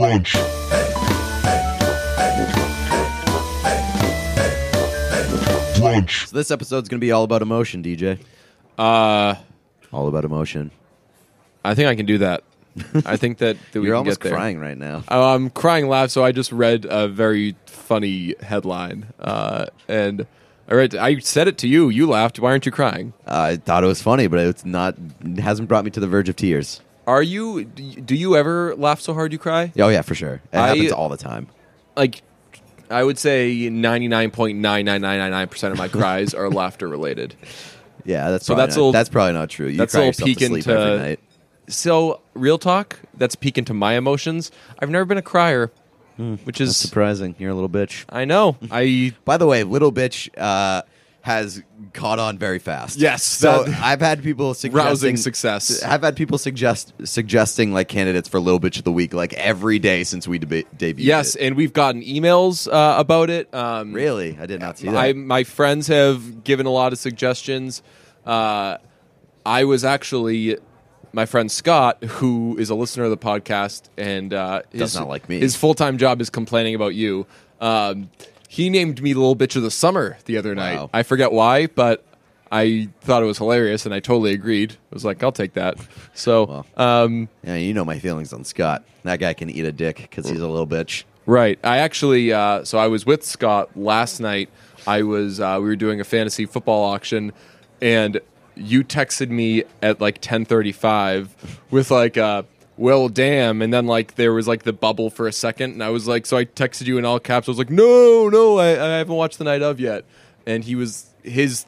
Brunch. Brunch. So this episode's going to be all about emotion, DJ. Uh, All about emotion. I think I can do that. I think that, that we You're can almost get there. crying right now. Oh, I'm crying laugh. So I just read a very funny headline, uh, and I read. I said it to you. You laughed. Why aren't you crying? I thought it was funny, but it's not. It hasn't brought me to the verge of tears. Are you? Do you- ever laugh so hard you cry? Oh yeah, for sure. It I- happens all the time. Like, I would say ninety nine point nine nine nine nine nine percent of my cries are laughter related. Yeah, that's So probably that's not, a that's probably not true. You that's a cry little yourself to peek sleep every into- night. So, real talk. That's peek into my emotions. I've never been a crier, which That's is surprising. You're a little bitch. I know. I By the way, little bitch uh, has caught on very fast. Yes, So I've had people suggesting rousing success. I've had people suggest suggesting like candidates for little bitch of the week like every day since we deba- debuted. Yes, it. and we've gotten emails uh, about it. Um, really, I did not see that. I, my friends have given a lot of suggestions. Uh, I was actually my friend Scott, who is a listener of the podcast and uh, Does not like me. His full time job is complaining about you. Um, he named me "Little Bitch of the Summer" the other night. Wow. I forget why, but I thought it was hilarious, and I totally agreed. I was like, "I'll take that." So, um, yeah, you know my feelings on Scott. That guy can eat a dick because he's a little bitch. Right. I actually, uh, so I was with Scott last night. I was, uh, we were doing a fantasy football auction, and you texted me at like ten thirty five with like, uh, well, damn, and then like there was like the bubble for a second, and I was like, so I texted you in all caps. I was like, no, no, I, I haven't watched the night of yet, and he was his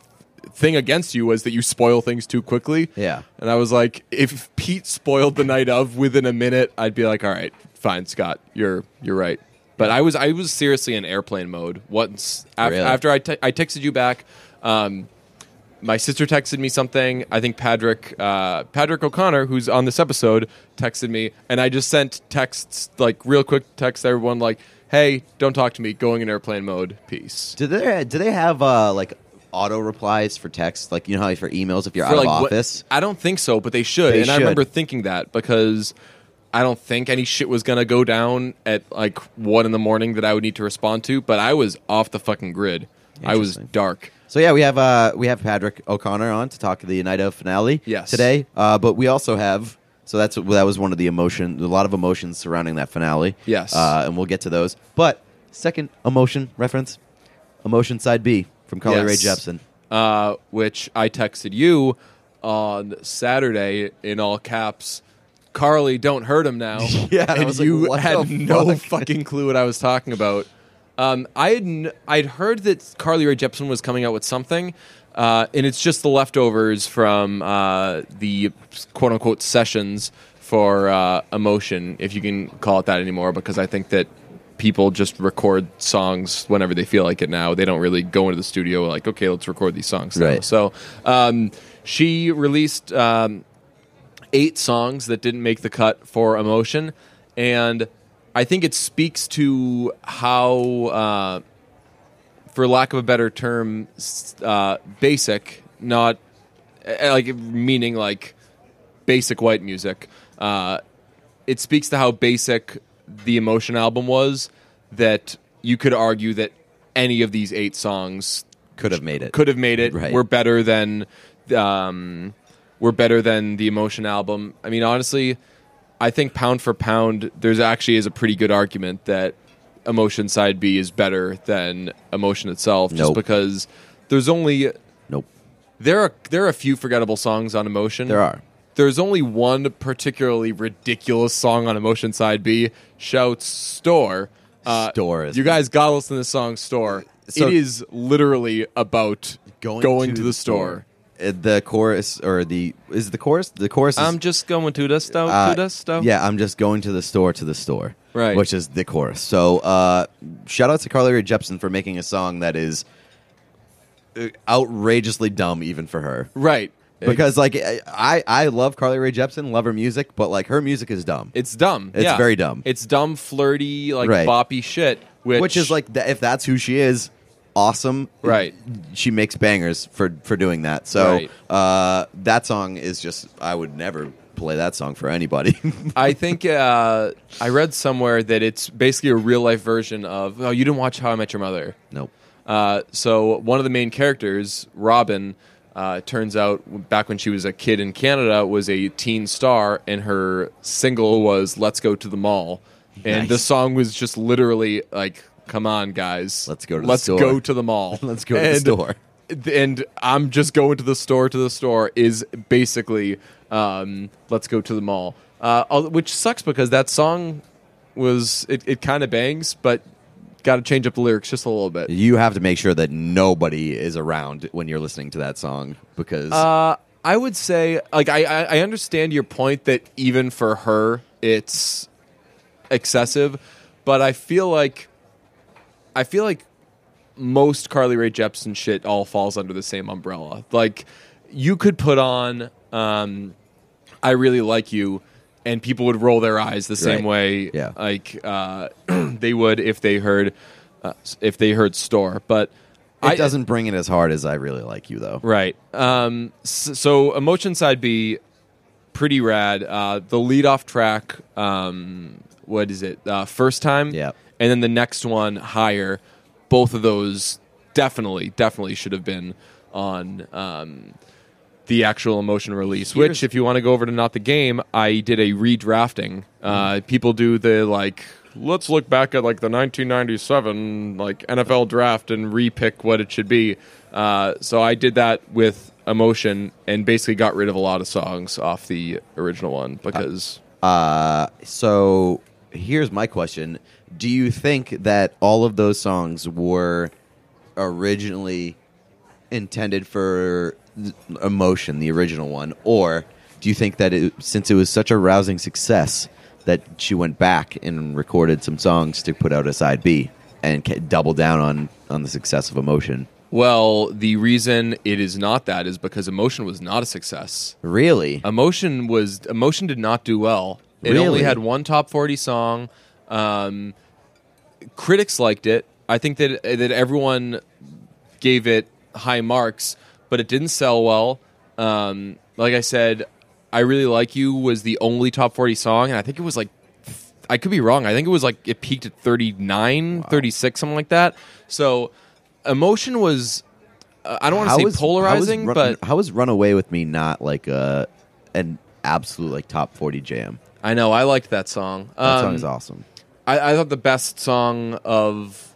thing against you was that you spoil things too quickly. Yeah. And I was like, if Pete spoiled the night of within a minute, I'd be like, all right, fine, Scott, you're you're right. But I was I was seriously in airplane mode once after, Really? after I te- I texted you back. Um, my sister texted me something. I think Patrick uh, Patrick O'Connor, who's on this episode, texted me, and I just sent texts like real quick text to everyone like, "Hey, don't talk to me. Going in airplane mode. Peace." Do they do they have uh, like auto replies for text? Like you know how for emails if you're For, out like, of what- office. I don't think so, but they should. They and I remember thinking that because I don't think any shit was gonna go down at like one in the morning that I would need to respond to. But I was off the fucking grid. I was dark. So yeah, we have uh, we have Patrick O'Connor on to talk the of finale Yes. today. Uh, but we also have so that's that was one of the emotion, a lot of emotions surrounding that finale. Yes. uh, and we'll get to those. But second emotion reference, emotion side B from Carly Rae Yes. Jepsen. uh, which I texted you on Saturday in all caps. Carly, don't hurt him now. Yeah, I and was like, you what had the no fuck? fucking clue what I was talking about. Um, I had I'd heard that Carly Rae Jepsen was coming out with something, uh, and it's just the leftovers from uh, the quote unquote sessions for uh, Emotion, if you can call it that anymore, because I think that people just record songs whenever they feel like it now. They don't really go into the studio like, okay, let's record these songs. now. Right. So um, she released um, eight songs that didn't make the cut for Emotion, and I think it speaks to how, uh, for lack of a better term, uh, basic, not uh, like meaning like basic white music. Uh, it speaks to how basic the Emotion album was. That you could argue that any of these eight songs Could have made it. could have made it. Right. We're better than um, we're better than the Emotion album. I mean, honestly, I think pound for pound, there's actually is a pretty good argument that Emotion side B is better than Emotion itself, just Nope. because there's only Nope. there are there are a few forgettable songs on Emotion. There are. There's only one particularly ridiculous song on Emotion Side B. Shouts Store. Uh, Store You guys gotta listen to the song Store. So- it is literally about going, going to, the store. Uh, The chorus or the is the chorus the chorus is I'm just going to the store. Uh, to the store. Yeah, I'm just going to the store to the store. Right. Which is the chorus. So uh, shout out to Carly Rae Jepsen for making a song that is uh, outrageously dumb even for her. Right. Because like I I love Carly Rae Jepsen, love her music, but like her music is dumb. it's dumb. It's yeah. very dumb. It's dumb, flirty, like Right. boppy shit. Which, Which is like th- if that's who she is, awesome. Right. She makes bangers for for doing that. So Right. uh, that song is just I would never play that song for anybody. I think uh, I read somewhere that it's basically a real life version of. Oh, you didn't watch How I Met Your Mother? nope. Uh, so one of the main characters, Robin, uh, turns out back when she was a kid in Canada was a teen star, and her single was "Let's Go to the Mall," and the song was just literally like, "Come on, guys, Let's go to the let's store." go to the mall, Let's go to the store." And I'm just going to the store to the store is basically um, "Let's go to the mall," uh, al- which sucks because that song was it, it kind of bangs, but got to change up the lyrics just a little bit. You have to make sure that nobody is around when you're listening to that song because Uh, I would say, like, I, I I understand your point that even for her, it's excessive, but I feel like, I feel like most Carly Rae Jepsen shit all falls under the same umbrella. Like, you could put on, um, I really like you, and people would roll their eyes the same Right. way, Yeah. like uh, they would if they heard, uh, if they heard store, but. it I, doesn't bring it as hard as I really like you though. Right. Um, s- so emotion side B, pretty rad. Uh, the lead off track, um, what is it? Uh, first time. Yeah. And then the next one higher. Both of those definitely, definitely should have been on um, the actual emotion release. Here's- which, if you want to go over to not the game, I did a redrafting. Uh, people do the like. Let's look back at like the 1997 like NFL draft and repick what it should be. Uh, so I did that with emotion and basically got rid of a lot of songs off the original one because Uh, so here's my question: Do you think that all of those songs were originally intended for emotion, the original one, or do you think that it, since it was such a rousing success that she went back and recorded some songs to put out a side B and ca- double down on on the success of emotion? well, the reason it is not that is because emotion was not a success. Really? Emotion was emotion did not do well. It only had one top forty song. Um, critics liked it. I think that that everyone gave it high marks, but it didn't sell well. Um, like I said, I really like you was the only top forty song, and I think it was like I could be wrong. I think it was like it peaked at 39, 36, something like that. So emotion was. Uh, I don't want to say was- polarizing, how was but Run, how was "Runaway with Me" not like a an absolute like top forty jam? I know I liked that song. That Um, song is awesome. I, I thought the best song of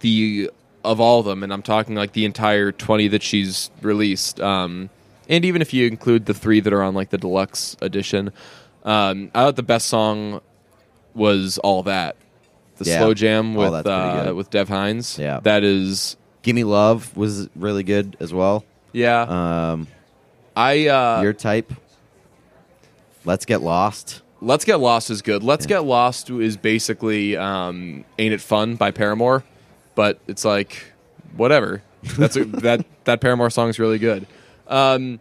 the of all of them, and I'm talking like the entire 20 that she's released, um, and even if you include the three that are on like the deluxe edition, um, I thought the best song was all that. The Yeah. slow jam with pretty uh, with Dev Hynes. Yeah. that is "Gimme Love" was really good as well. yeah. Um, I uh, your type. Let's get lost. Let's Get Lost is good. Let's Get Lost is basically um, Ain't It Fun by Paramore, but it's like whatever. That's a, that that Paramore song is really good. Um,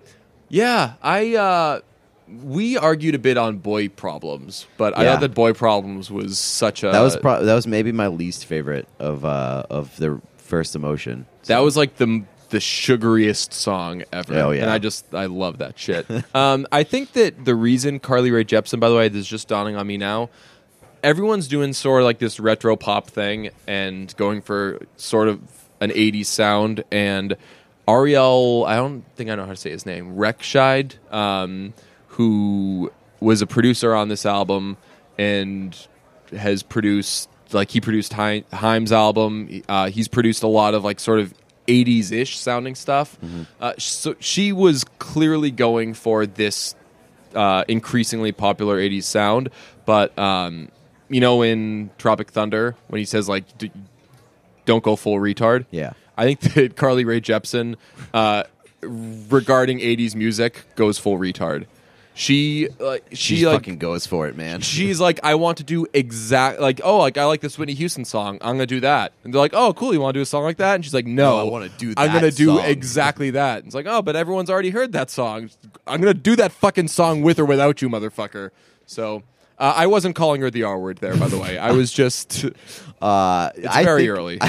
yeah, I uh, we argued a bit on Boy Problems, but I thought that Boy Problems was such a That was pro- that was maybe my least favorite of uh, of the first emotion. That was like the the sugariest song ever. Oh, yeah. And I just I love that shit. um, I think that the reason Carly Rae Jepsen, by the way, this is just dawning on me now. Everyone's doing sort of like this retro pop thing and going for sort of an 80s sound. And Ariel, I don't think I know how to say his name, Rechtshaid, um, who was a producer on this album and has produced like he produced Haim's album. Uh, he's produced a lot of like sort of 80s ish sounding stuff. Uh, so she was clearly going for this uh, increasingly popular 80s sound. But, um, you know, in Tropic Thunder, when he says, like, D- don't go full retard. Yeah. I think that Carly Rae Jepsen, uh, regarding 80s music, goes full retard. She, like, she, She like, fucking goes for it, man. she's like, I want to do exact like, oh, like I like this Whitney Houston song. I'm gonna do that. And they're like, oh, cool. You want to do a song like that? And she's like, no, No, I wanna do I'm that gonna do song." exactly that. And it's like, oh, but everyone's already heard that song. I'm gonna do that fucking song with or without you, motherfucker. So. Uh, I wasn't calling her the R word there, by the way. I was just. Uh, It's I very think- early.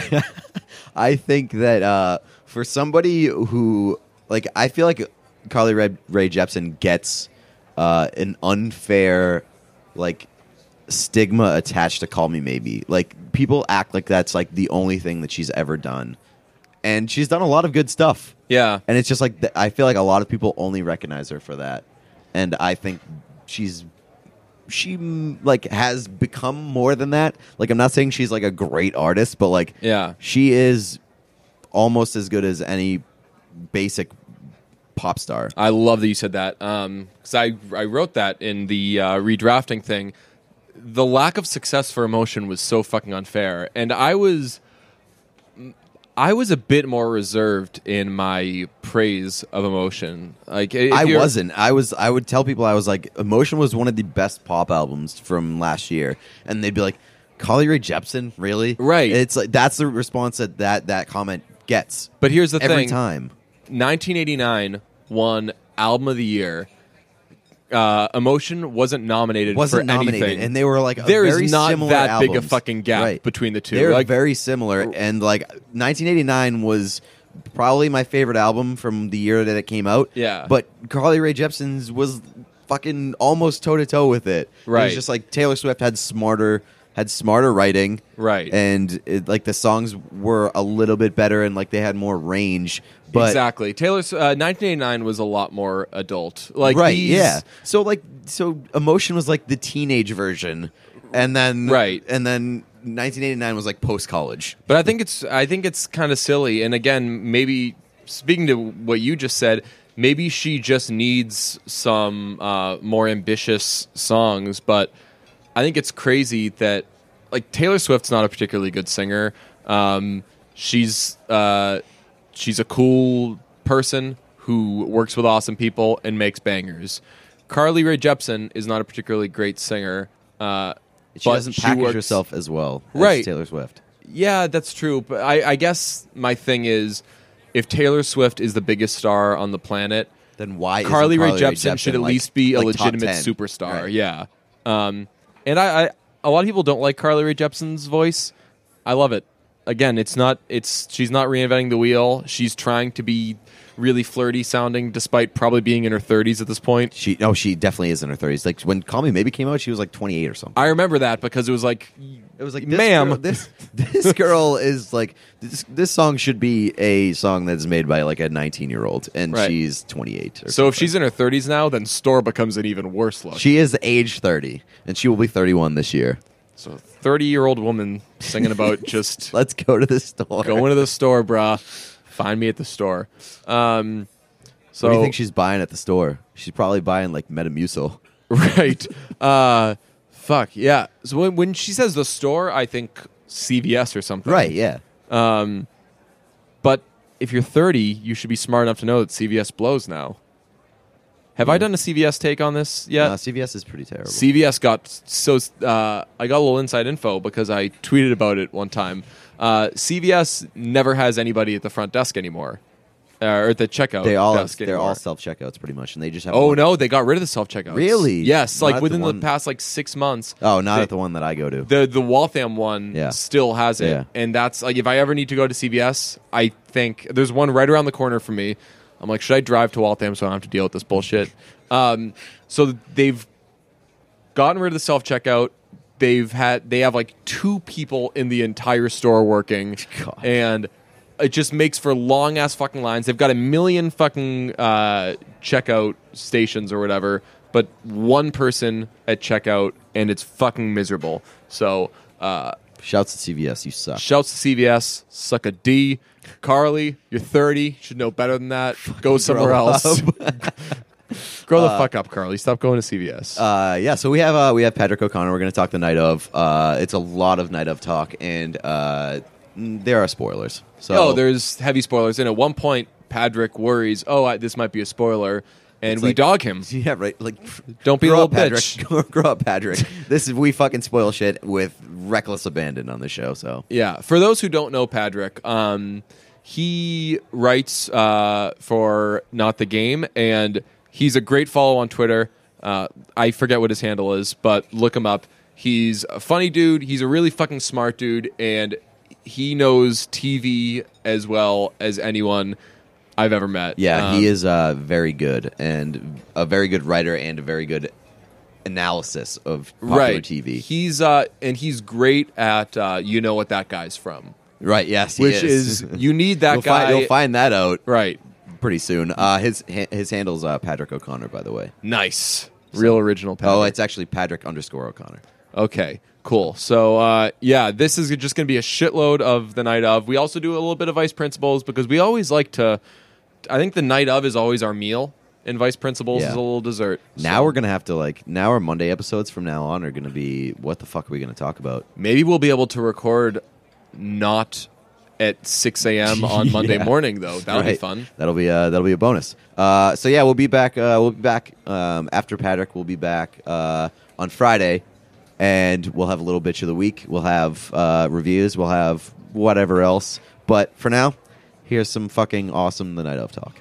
I think that uh, for somebody who like, I feel like Carly Rae, Rae Jepsen gets uh, an unfair like stigma attached to Call Me Maybe. Like people act like that's like the only thing that she's ever done, and she's done a lot of good stuff. Yeah. And it's just like th- I feel like a lot of people only recognize her for that, and I think she's she mm, like has become more than that. Like I'm not saying she's like a great artist, but like Yeah. she is almost as good as any basic pop star. I love that you said that because I I wrote that in the uh, redrafting thing. The lack of success for emotion was so fucking unfair, and I was I was a bit more reserved in my praise of emotion. Like I wasn't. I was. I would tell people I was like, "Emotion" was one of the best pop albums from last year, and they'd be like, "Carly Rae Jepsen, really?" Right. It's like that's the response that that, that comment gets But here's the every thing: Every time. 1989 won album of the year. Uh, emotion wasn't nominated Wasn't for nominated, anything, and they were like a There is very not similar that big a fucking gap Right. between the two. They're Like- very similar, and like 1989 was probably my favorite album from the year that it came out. Yeah. but Carly Rae Jepsen's was fucking almost toe to toe with it. Right, It was just like Taylor Swift had smarter had smarter writing. Right. and it, like the songs were a little bit better, and like they had more range. But exactly. Taylor's uh, 1989 was a lot more adult. Like right, these- yeah. So like, so emotion was like the teenage version, and then Right. and then 1989 was like post college. But I think it's I think it's kind of silly. And again, maybe speaking to what you just said, maybe she just needs some uh, more ambitious songs. But I think it's crazy that like Taylor Swift's not a particularly good singer. Um, she's uh, she's a cool person who works with awesome people and makes bangers. Carly Rae Jepsen is not a particularly great singer. Uh, She doesn't package works- herself as well as Right. Taylor Swift. yeah, that's true. But I, I guess my thing is, if Taylor Swift is the biggest star on the planet, Then why isn't Carly Rae Rae Jepsen should at like- least be a like top legitimate superstar. Right. Yeah. Um, and I, I, a lot of people don't like Carly Rae Jepsen's voice. I love it. Again, it's not. It's she's not reinventing the wheel. She's trying to be really flirty sounding, despite probably being in her 30s at this point. She no, she definitely is in her 30s. Like when Call Me Maybe came out, she was like 28 or something. I remember that because it was like, It was like, this ma'am, girl- this this girl is like this. This song should be a song that's made by like a 19 year old, and Right. she's 28. Or so if something. she's in her 30s now, then Store becomes an even worse look. she is age 30, and she will be 31 this year. So, thirty year old woman singing about just Let's go to the store. going to the store, brah. Find me at the store. Um, so what do you think she's buying at the store? She's probably buying like Metamucil. right. Uh, fuck yeah. So when, when she says the store, I think CVS or something. Right? Yeah. Um, but if you're 30, you should be smart enough to know that CVS blows now. Have I done a CVS take on this yet? Uh, CVS is pretty terrible. CVS got so uh, I got a little inside info because I tweeted about it one time. Uh, CVS never has anybody at the front desk anymore, uh, or at the checkout. they all desk they're anymore. all self checkouts pretty much, and they just have. Oh one- no, they got rid of the self checkouts. Really? Yes, Not like within the one- past like six months. Oh, not at the one that I go to. the the Waltham one Yeah. still has it, Yeah. and that's like if I ever need to go to CVS, I think there's one right around the corner from me. I'm like, should I drive to Waltham so I don't have to deal with this bullshit? Um, so they've gotten rid of the self checkout. They've had they have like two people in the entire store working, God. and it just makes for long ass fucking lines. They've got a million fucking uh, checkout stations or whatever, but one person at checkout, and it's fucking miserable. So. Uh, Shouts to CVS, you suck. Shouts to CVS, suck a D. Carly, you're 30, should know better than that. Go somewhere else. Grow the fuck up, Carly. Stop going to CVS. Uh, yeah, so we have uh, we have Patrick O'Connor. We're going to talk the night of. Uh, it's a lot of night of talk, and uh, there are spoilers. So oh, there's heavy spoilers. And at one point, Patrick worries, oh, I, this might be a spoiler. And It's we like- dog him. yeah, right. Like, Don't be a little Patrick. bitch. grow up, Patrick. this is we fucking spoil shit with reckless abandon on the show. So Yeah. For those who don't know Patrick, um, he writes uh, for Not the Game, and he's a great follow on Twitter. Uh, I forget what his handle is, but look him up. He's a funny dude. He's a really fucking smart dude, and he knows TV as well as anyone. I've ever met. Yeah, Um, he is uh, very good and a very good writer and a very good analysis of popular right. TV. He's uh, and he's great at uh, you know what that guy's from, right? Yes, he which is. is you need that you'll guy. Find, you'll find that out right. pretty soon. Uh, his his handle's uh, Patrick O'Connor, by the way. Nice. Real original. Patrick. Oh, it's actually Patrick underscore O'Connor. Okay, cool. So uh, yeah, this is just going to be a shitload of the night of. We also do a little bit of vice principals because we always like to. I think the night of is always our meal, and vice principals Yeah. is a little dessert. Now So we're gonna have to like now our Monday episodes from now on are gonna be what the fuck are we gonna talk about? maybe we'll be able to record not at six a.m. on Monday Yeah. morning though. That'll be Right. fun. That'll be uh, that'll be a bonus. Uh, so yeah, we'll be back. Uh, we'll be back um, after Patrick. We'll be back uh, on Friday, and we'll have a little bitch of the week. We'll have uh, reviews. We'll have whatever else. But for now, here's some fucking awesome the night of talk.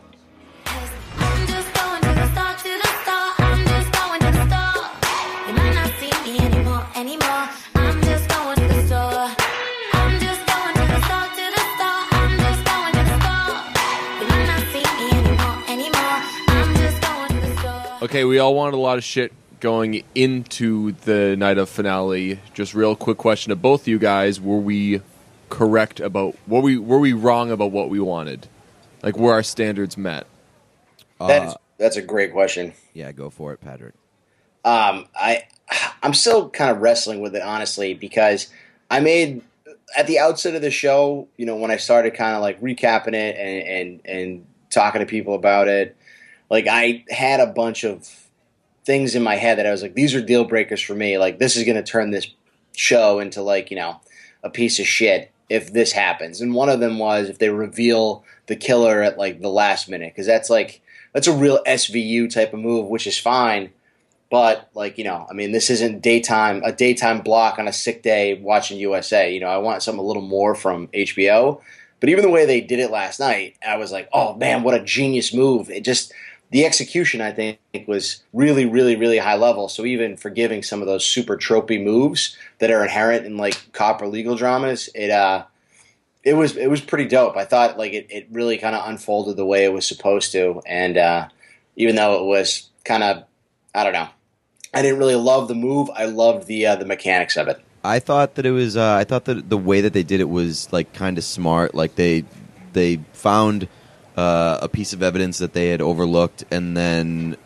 I'm just going to the store, to the store. I'm just going to the store. You might not see me anymore, anymore. I'm just going to the store. I'm just going to the store, to the store. I'm just going to the store. You might not see me anymore, anymore. I'm just going to the store. Okay, we all wanted a lot of shit going into the night of finale. Just real quick question to both you guys: Were we correct about were we were we wrong about what we wanted? Like were our standards met? That is, that's a great question. Yeah, go for it, Patrick. Um, I I'm still kind of wrestling with it honestly because I made at the outset of the show, you know, when I started kind of like recapping it and and and talking to people about it, like I had a bunch of things in my head that I was like, these are deal breakers for me. Like this is going to turn this show into like you know a piece of shit if this happens. And one of them was if they reveal the killer at like the last minute because that's like that's a real SVU type of move, which is fine. But like you know, I mean, this isn't daytime a daytime block on a sick day watching USA. You know, I want something a little more from HBO. But even the way they did it last night, I was like, oh man, what a genius move! It just the execution, I think, was really, really, really high level. So even forgiving some of those super tropey moves that are inherent in like copper legal dramas, it uh, it was it was pretty dope. I thought like it, it really kind of unfolded the way it was supposed to, and uh, even though it was kind of I don't know, I didn't really love the move. I loved the uh, the mechanics of it. I thought that it was. Uh, I thought that the way that they did it was like kind of smart. Like they they found uh, a piece of evidence that they had overlooked, and then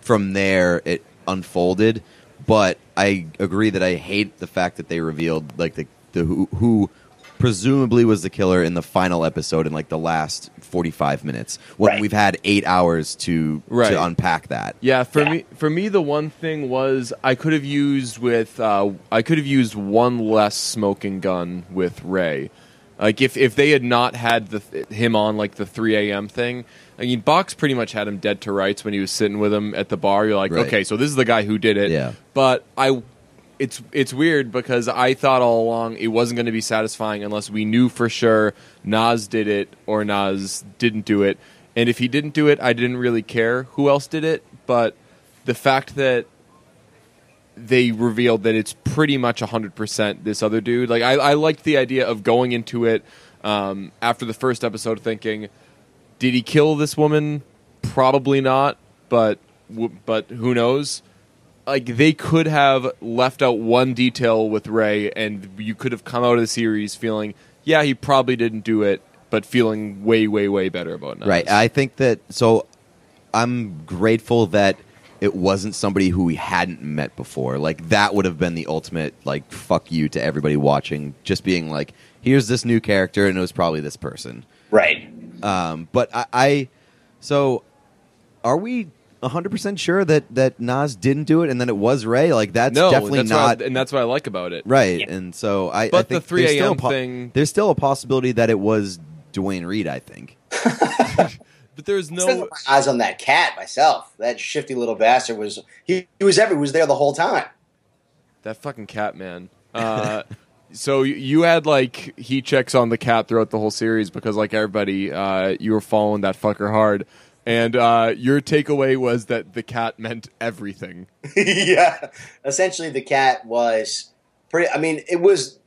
from there it unfolded. But I agree that I hate the fact that they revealed like the, the who, who presumably was the killer in the final episode in like the last forty five minutes when Right. we've had eight hours to Right. to unpack that. Yeah, for Yeah. me, for me, the one thing was I could have used with uh, I could have used one less smoking gun with Ray. Like if if they had not had the him on like the three a.m. thing. I mean, Box pretty much had him dead to rights when he was sitting with him at the bar. You're like, Right. okay, so this is the guy who did it. Yeah. But I, it's it's weird because I thought all along it wasn't going to be satisfying unless we knew for sure Nas did it or Nas didn't do it. And if he didn't do it, I didn't really care who else did it. But the fact that they revealed that it's pretty much 100% this other dude. Like, I, I liked the idea of going into it um, after the first episode thinking, did he kill this woman? Probably not, but w- but who knows? Like they could have left out one detail with Ray, and you could have come out of the series feeling, yeah, he probably didn't do it, but feeling way, way, way better about it. Right. I think that so I'm grateful that it wasn't somebody who we hadn't met before. Like that would have been the ultimate like fuck you to everybody watching just being like here's this new character and it was probably this person. Right. Um but I, I so are we 100% sure that that Nas didn't do it and then it was Ray? Like that's no, definitely that's not I, and that's what I like about it. right. Yeah. And so I I But the think 3 there's still a a.m. thing- There's still a possibility that it was Duane Reade, I think. But there's No. no my eyes on that cat myself. That shifty little bastard was he, he was every he was there the whole time. That fucking cat, man. Uh, so you- you had like heat checks on the cat throughout the whole series because, like everybody, uh, you were following that fucker hard, and uh, your takeaway was that the cat meant everything. yeah. Essentially, the cat was pretty. I mean, it was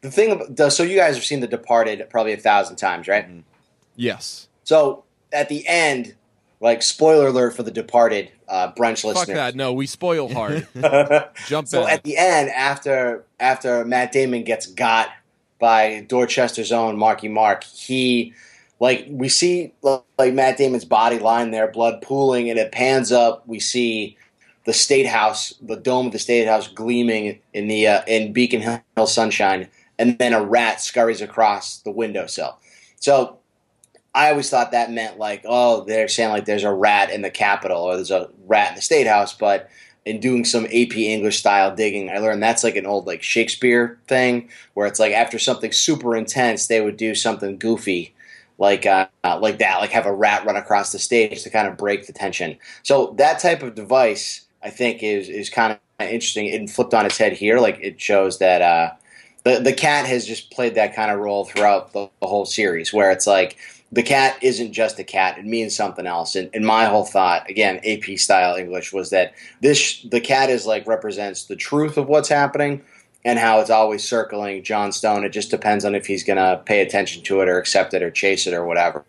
the thing. Of, so you guys have seen The Departed probably a thousand times, right? Yes. So at the end, like spoiler alert for the Departed uh, brunch Fuck listeners. that. No, we spoil hard. Jump so back. at the end, after after Matt Damon gets got by Dorchester's own Marky Mark, he like we see like Matt Damon's body lying there, blood pooling, and it pans up. We see the state house, the dome of the state house, gleaming in the uh, in Beacon Hill sunshine, and then a rat scurries across the windowsill. So I always thought that meant like, oh, they're saying like there's a rat in the Capitol or there's a rat in the State House, but in doing some AP English style digging, I learned that's like an old like Shakespeare thing where it's like after something super intense, they would do something goofy like uh, like that, like have a rat run across the stage to kind of break the tension. So that type of device, I think, is is kind of interesting. It flipped on its head here, like it shows that. Uh, the, the cat has just played that kind of role throughout the, the whole series, where it's like the cat isn't just a cat; it means something else. And, and my whole thought, again, AP style English, was that this the cat is like represents the truth of what's happening and how it's always circling John Stone. It just depends on if he's going to pay attention to it or accept it or chase it or whatever.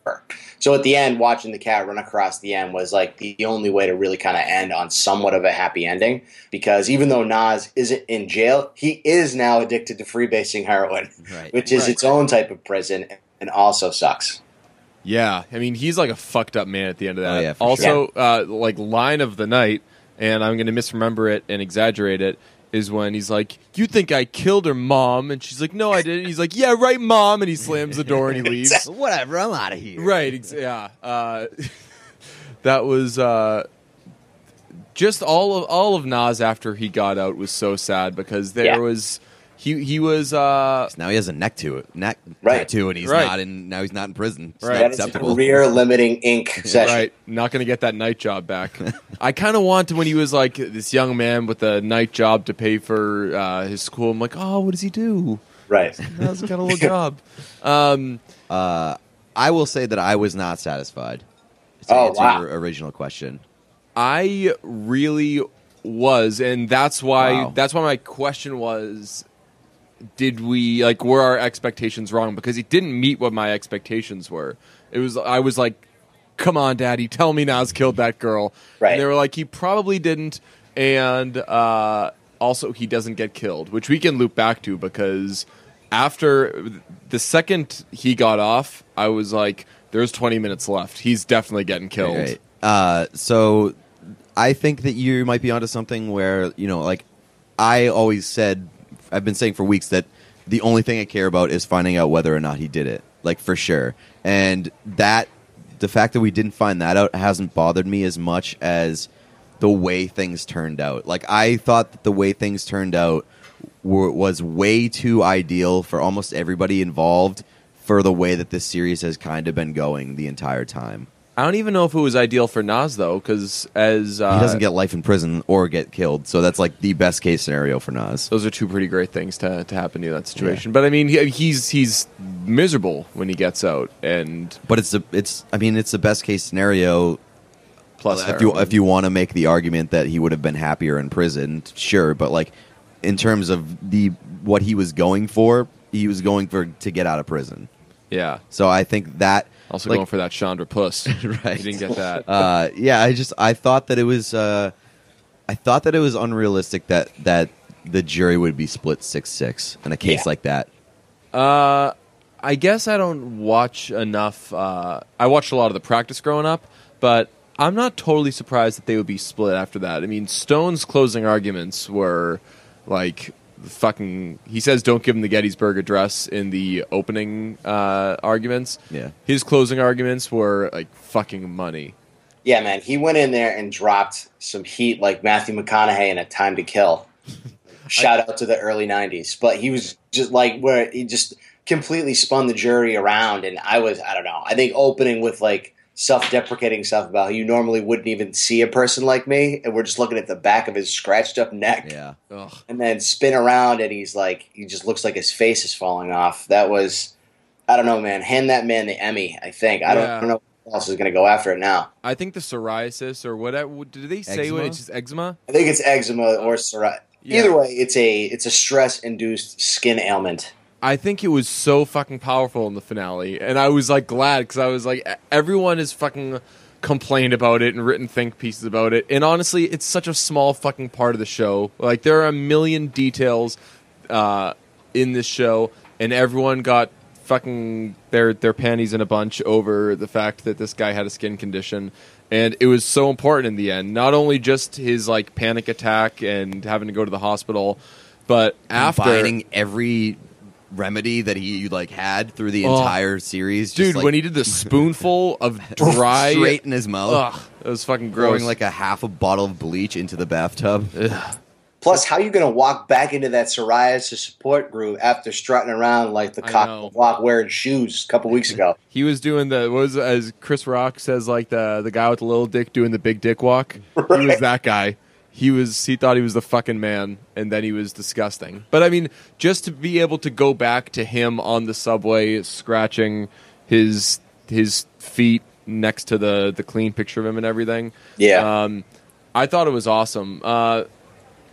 So at the end, watching the cat run across the end was like the only way to really kind of end on somewhat of a happy ending because even though Nas isn't in jail, he is now addicted to freebasing heroin, Right. which is Right. its own type of prison and also sucks. Yeah, I mean he's like a fucked up man at the end of that. Oh, yeah, for also, uh, like line of the night, and I'm going to misremember it and exaggerate it. Is when he's like, "You think I killed her, mom?" And she's like, "No, I didn't." He's like, "Yeah, right, mom." And he slams the door and he leaves. Whatever, I'm out of here. right? Ex- yeah. Uh, that was uh, just all of all of Nas after he got out was so sad because there Yeah. was he he was uh, Now he has a neck to it, neck Right. tattoo, and he's Right. not in. Now he's not in prison. It's Right. not That is career limiting ink session. Right, not going to get that night job back. I kind of wanted when he was like this young man with a night job to pay for uh, his school. I'm like, oh, what does he do? Right. How's got a little job? Um, Uh, I will say that I was not satisfied. To Oh, answer wow. your original question. I really was, and that's why Wow. that's why my question was: Did we like were our expectations wrong? Because he didn't meet what my expectations were. It was I was like, "Come on, Daddy, tell me Nas killed that girl." Right. And they were like, "He probably didn't," and uh, also he doesn't get killed, which we can loop back to because after the second he got off, I was like, "There's 20 minutes left. He's definitely getting killed." Right. Uh, so I think that you might be onto something where you know, like I always said, I've been saying for weeks that the only thing I care about is finding out whether or not he did it, like for sure. And that the fact that we didn't find that out hasn't bothered me as much as the way things turned out. Like I thought that the way things turned out were, was way too ideal for almost everybody involved for the way that this series has kind of been going the entire time. I don't even know if it was ideal for Nas though, because as uh, he doesn't get life in prison or get killed. So that's like the best case scenario for Nas. those are two pretty great things to, to happen to you in that situation. But I mean, he, he's he's miserable when he gets out, and But it's a, it's I mean it's the best case scenario. plus if you if you want to make the argument that he would have been happier in prison, sure. But like in terms of the what he was going for, he was going for to get out of prison. yeah, So I think that also like, going for that Chandra puss. Right. he didn't get that. uh, yeah, I just I thought that it was uh, I thought that it was unrealistic that that the jury would be split six six in a case Yeah. like that. Uh, I guess I don't watch enough. Uh, I watched a lot of the practice growing up, but I'm not totally surprised that they would be split after that. I mean, Stone's closing arguments were like fucking. He says, "Don't give him the Gettysburg Address" in the opening uh, arguments. Yeah. his closing arguments were like fucking money. Yeah, man. He went in there and dropped some heat like Matthew McConaughey in A Time to Kill. Shout out to the early 90s. But he was just like, where he just completely spun the jury around. And I was, I don't know, I think opening with like self deprecating stuff about how you normally wouldn't even see a person like me. And we're just looking at the back of his scratched up neck. Yeah. Ugh. And then spin around and he's like, he just looks like his face is falling off. That was, I don't know, man. Hand that man the Emmy, I think. I don't, I don't know who else is going to go after it now. I think the psoriasis or whatever. Uh, Did they say Eczema? when it's just eczema? I think it's eczema or psoriasis. Yeah. Either way, it's a it's a stress induced skin ailment. I think it was so fucking powerful in the finale, and I was like glad because I was like, everyone has fucking complained about it and written think pieces about it, and honestly, it's such a small fucking part of the show. Like there are a million details uh, in this show, and everyone got fucking their their panties in a bunch over the fact that this guy had a skin condition. And it was so important in the end. Not only just his like panic attack and having to go to the hospital, but after Combining every remedy that he like had through the Oh. entire series, just, Dude, like, when he did the spoonful of dry, straight in his mouth, ugh, it was fucking gross. throwing like a half a bottle of bleach into the bathtub. Plus, how you going to walk back into that psoriasis support group after strutting around like the I cock know. walk wearing shoes a couple weeks ago? he was doing the was as Chris Rock says like the the guy with the little dick doing the big dick walk. He was that guy. He was he thought he was the fucking man, and then he was disgusting. But I mean, just to be able to go back to him on the subway scratching his his feet next to the the clean picture of him and everything. Yeah. Um, I thought it was awesome. Uh,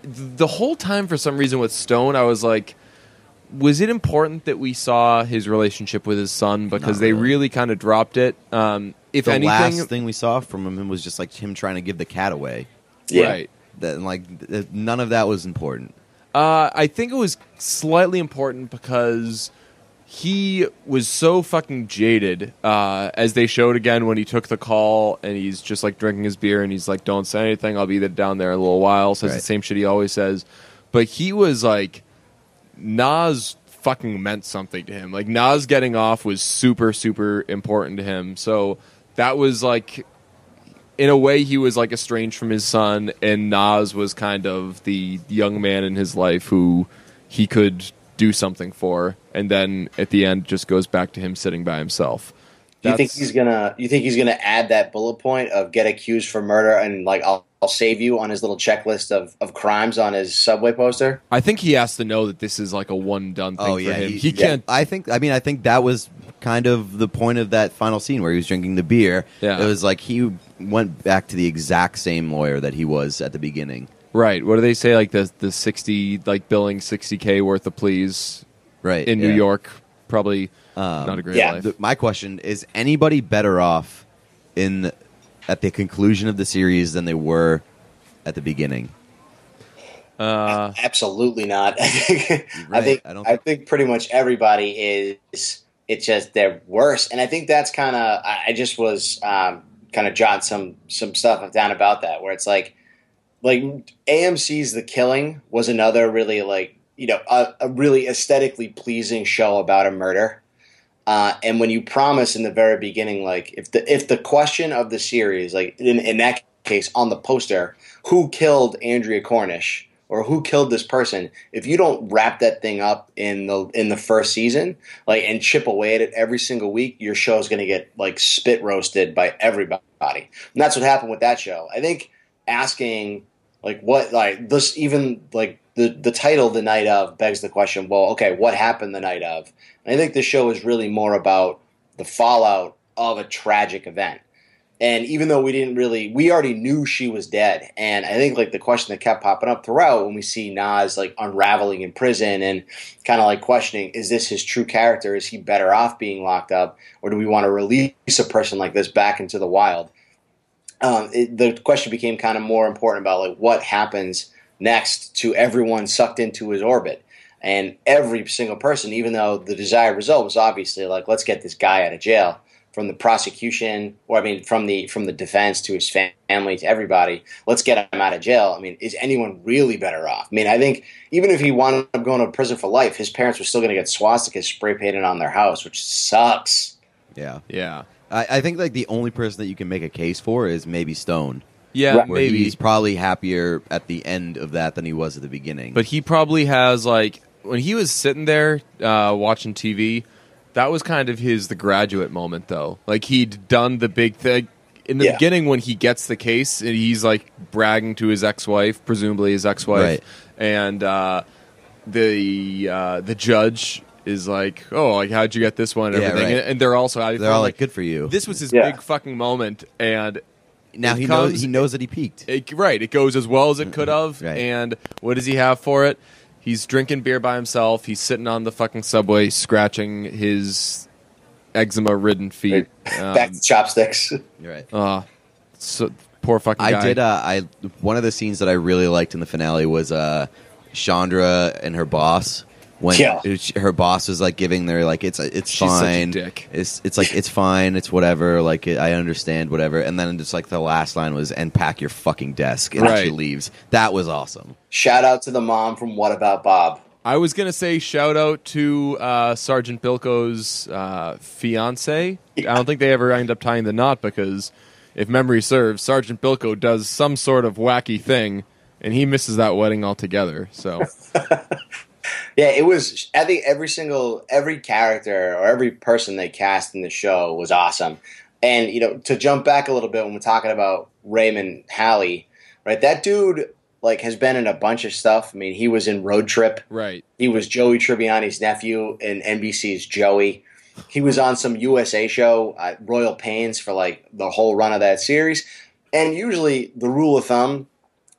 the whole time, for some reason, with Stone, I was like, was it important that we saw his relationship with his son? Because Not they really. really kind of dropped it. Um, if the anything, last thing we saw from him was just like him trying to give the cat away. Yeah. right. That like th- none of that was important. Uh, I think it was slightly important because he was so fucking jaded, uh, as they showed again when he took the call and he's just like drinking his beer and he's like, "Don't say anything. I'll be there down there in a little while." Says the Right. same shit he always says, but he was like, Nas fucking meant something to him. Like Nas getting off was super super important to him. So that was like in a way he was like estranged from his son and Nas was kind of the young man in his life who he could do something for and then at the end just goes back to him sitting by himself. Do you think he's gonna? You think he's gonna add that bullet point of get accused for murder and like I'll, I'll save you on his little checklist of, of crimes on his subway poster? I think he has to know that this is like a one done thing oh for yeah, him. he, He, yeah. can't I think. I mean, I think that was kind of the point of that final scene where he was drinking the beer. Yeah. it was like he went back to the exact same lawyer that he was at the beginning. Right. What do they say like the the 60 like billing 60k worth of pleas Right in New. York probably Um, not a great yeah, life. The- my question is: anybody better off in at the conclusion of the series than they were at the beginning? uh Absolutely not. I think. I think. I I, don't think pretty much everybody is. It's just they're worse, and I think that's kind of. I, I just was um, kind of jotting some some stuff down about that, where it's like, like AMC's The Killing was another really like you know a, a really aesthetically pleasing show about a murder. Uh, and when you promise in the very beginning, like if the if the question of the series, like in, in that case on the poster, who killed Andrea Cornish or who killed this person, if you don't wrap that thing up in the in the first season, like and chip away at it every single week, your show is going to get like spit roasted by everybody. And that's what happened with that show. I think asking like what like this even like the the title the night of begs the question well okay what happened the night of and i think the show is really more about the fallout of a tragic event and even though we didn't really we already knew she was dead. And i think like the question that kept popping up throughout when we see nas like unraveling in prison and kind of like questioning is this his true character? Is he better off being locked up? Or do we want to release a person like this back into the wild? Um, it, the question became kind of more important about like what happens next to everyone sucked into his orbit. And every single person even though the desired result was obviously like let's get this guy out of jail from the prosecution or i mean from the from the defense to his family to everybody let's get him out of jail i mean is anyone really better off i mean i think even if he wound up going to prison for life his parents were still going to get swastikas spray painted on their house which sucks Yeah, yeah. I, I think like the only person that you can make a case for is maybe Stone, Yeah, Right. where maybe. he's probably happier at the end of that than he was at the beginning. But he probably has like when he was sitting there uh, watching TV. That was kind of his the graduate moment, though. Like he'd done the big thing in the Yeah. beginning when he gets the case, and he's like bragging to his ex-wife, presumably his ex-wife, Right. and uh, the uh, the judge is like, "Oh, like how'd you get this one?" And Yeah, everything, right. and they're also they're all like, "Good for you." This was his Yeah. big fucking moment, and now he comes- knows he knows that he peaked. it, right, it goes as well as it could have. Right. And what does he have for it? He's drinking beer by himself. He's sitting on the fucking subway, scratching his eczema-ridden feet. Back Um, to chopsticks. You're right. uh, so poor fucking I did. Uh, I one of the scenes that I really liked in the finale was uh, Chandra and her boss. When Yeah. it- her boss was like giving their like it's it's She's such a fine. dick. It's it's like it's fine. It's whatever. Like it, I understand whatever. And then just like the last line was and pack your fucking desk and Right. she leaves. That was awesome. Shout out to the mom from What About Bob? I was gonna say shout out to uh, Sergeant Bilko's uh, fiance. I don't think they ever end up tying the knot because, if memory serves, Sergeant Bilko does some sort of wacky thing, and he misses that wedding altogether. So Yeah, it was. I think every single, every character or every person they cast in the show was awesome. And you know, to jump back a little bit when we're talking about Raymond Halley, right? That dude like has been in a bunch of stuff. I mean, he was in Road Trip. right, He was Joey Tribbiani's nephew in NBC's Joey. He was on some USA show, uh, Royal Pains, for like the whole run of that series. And usually, the rule of thumb,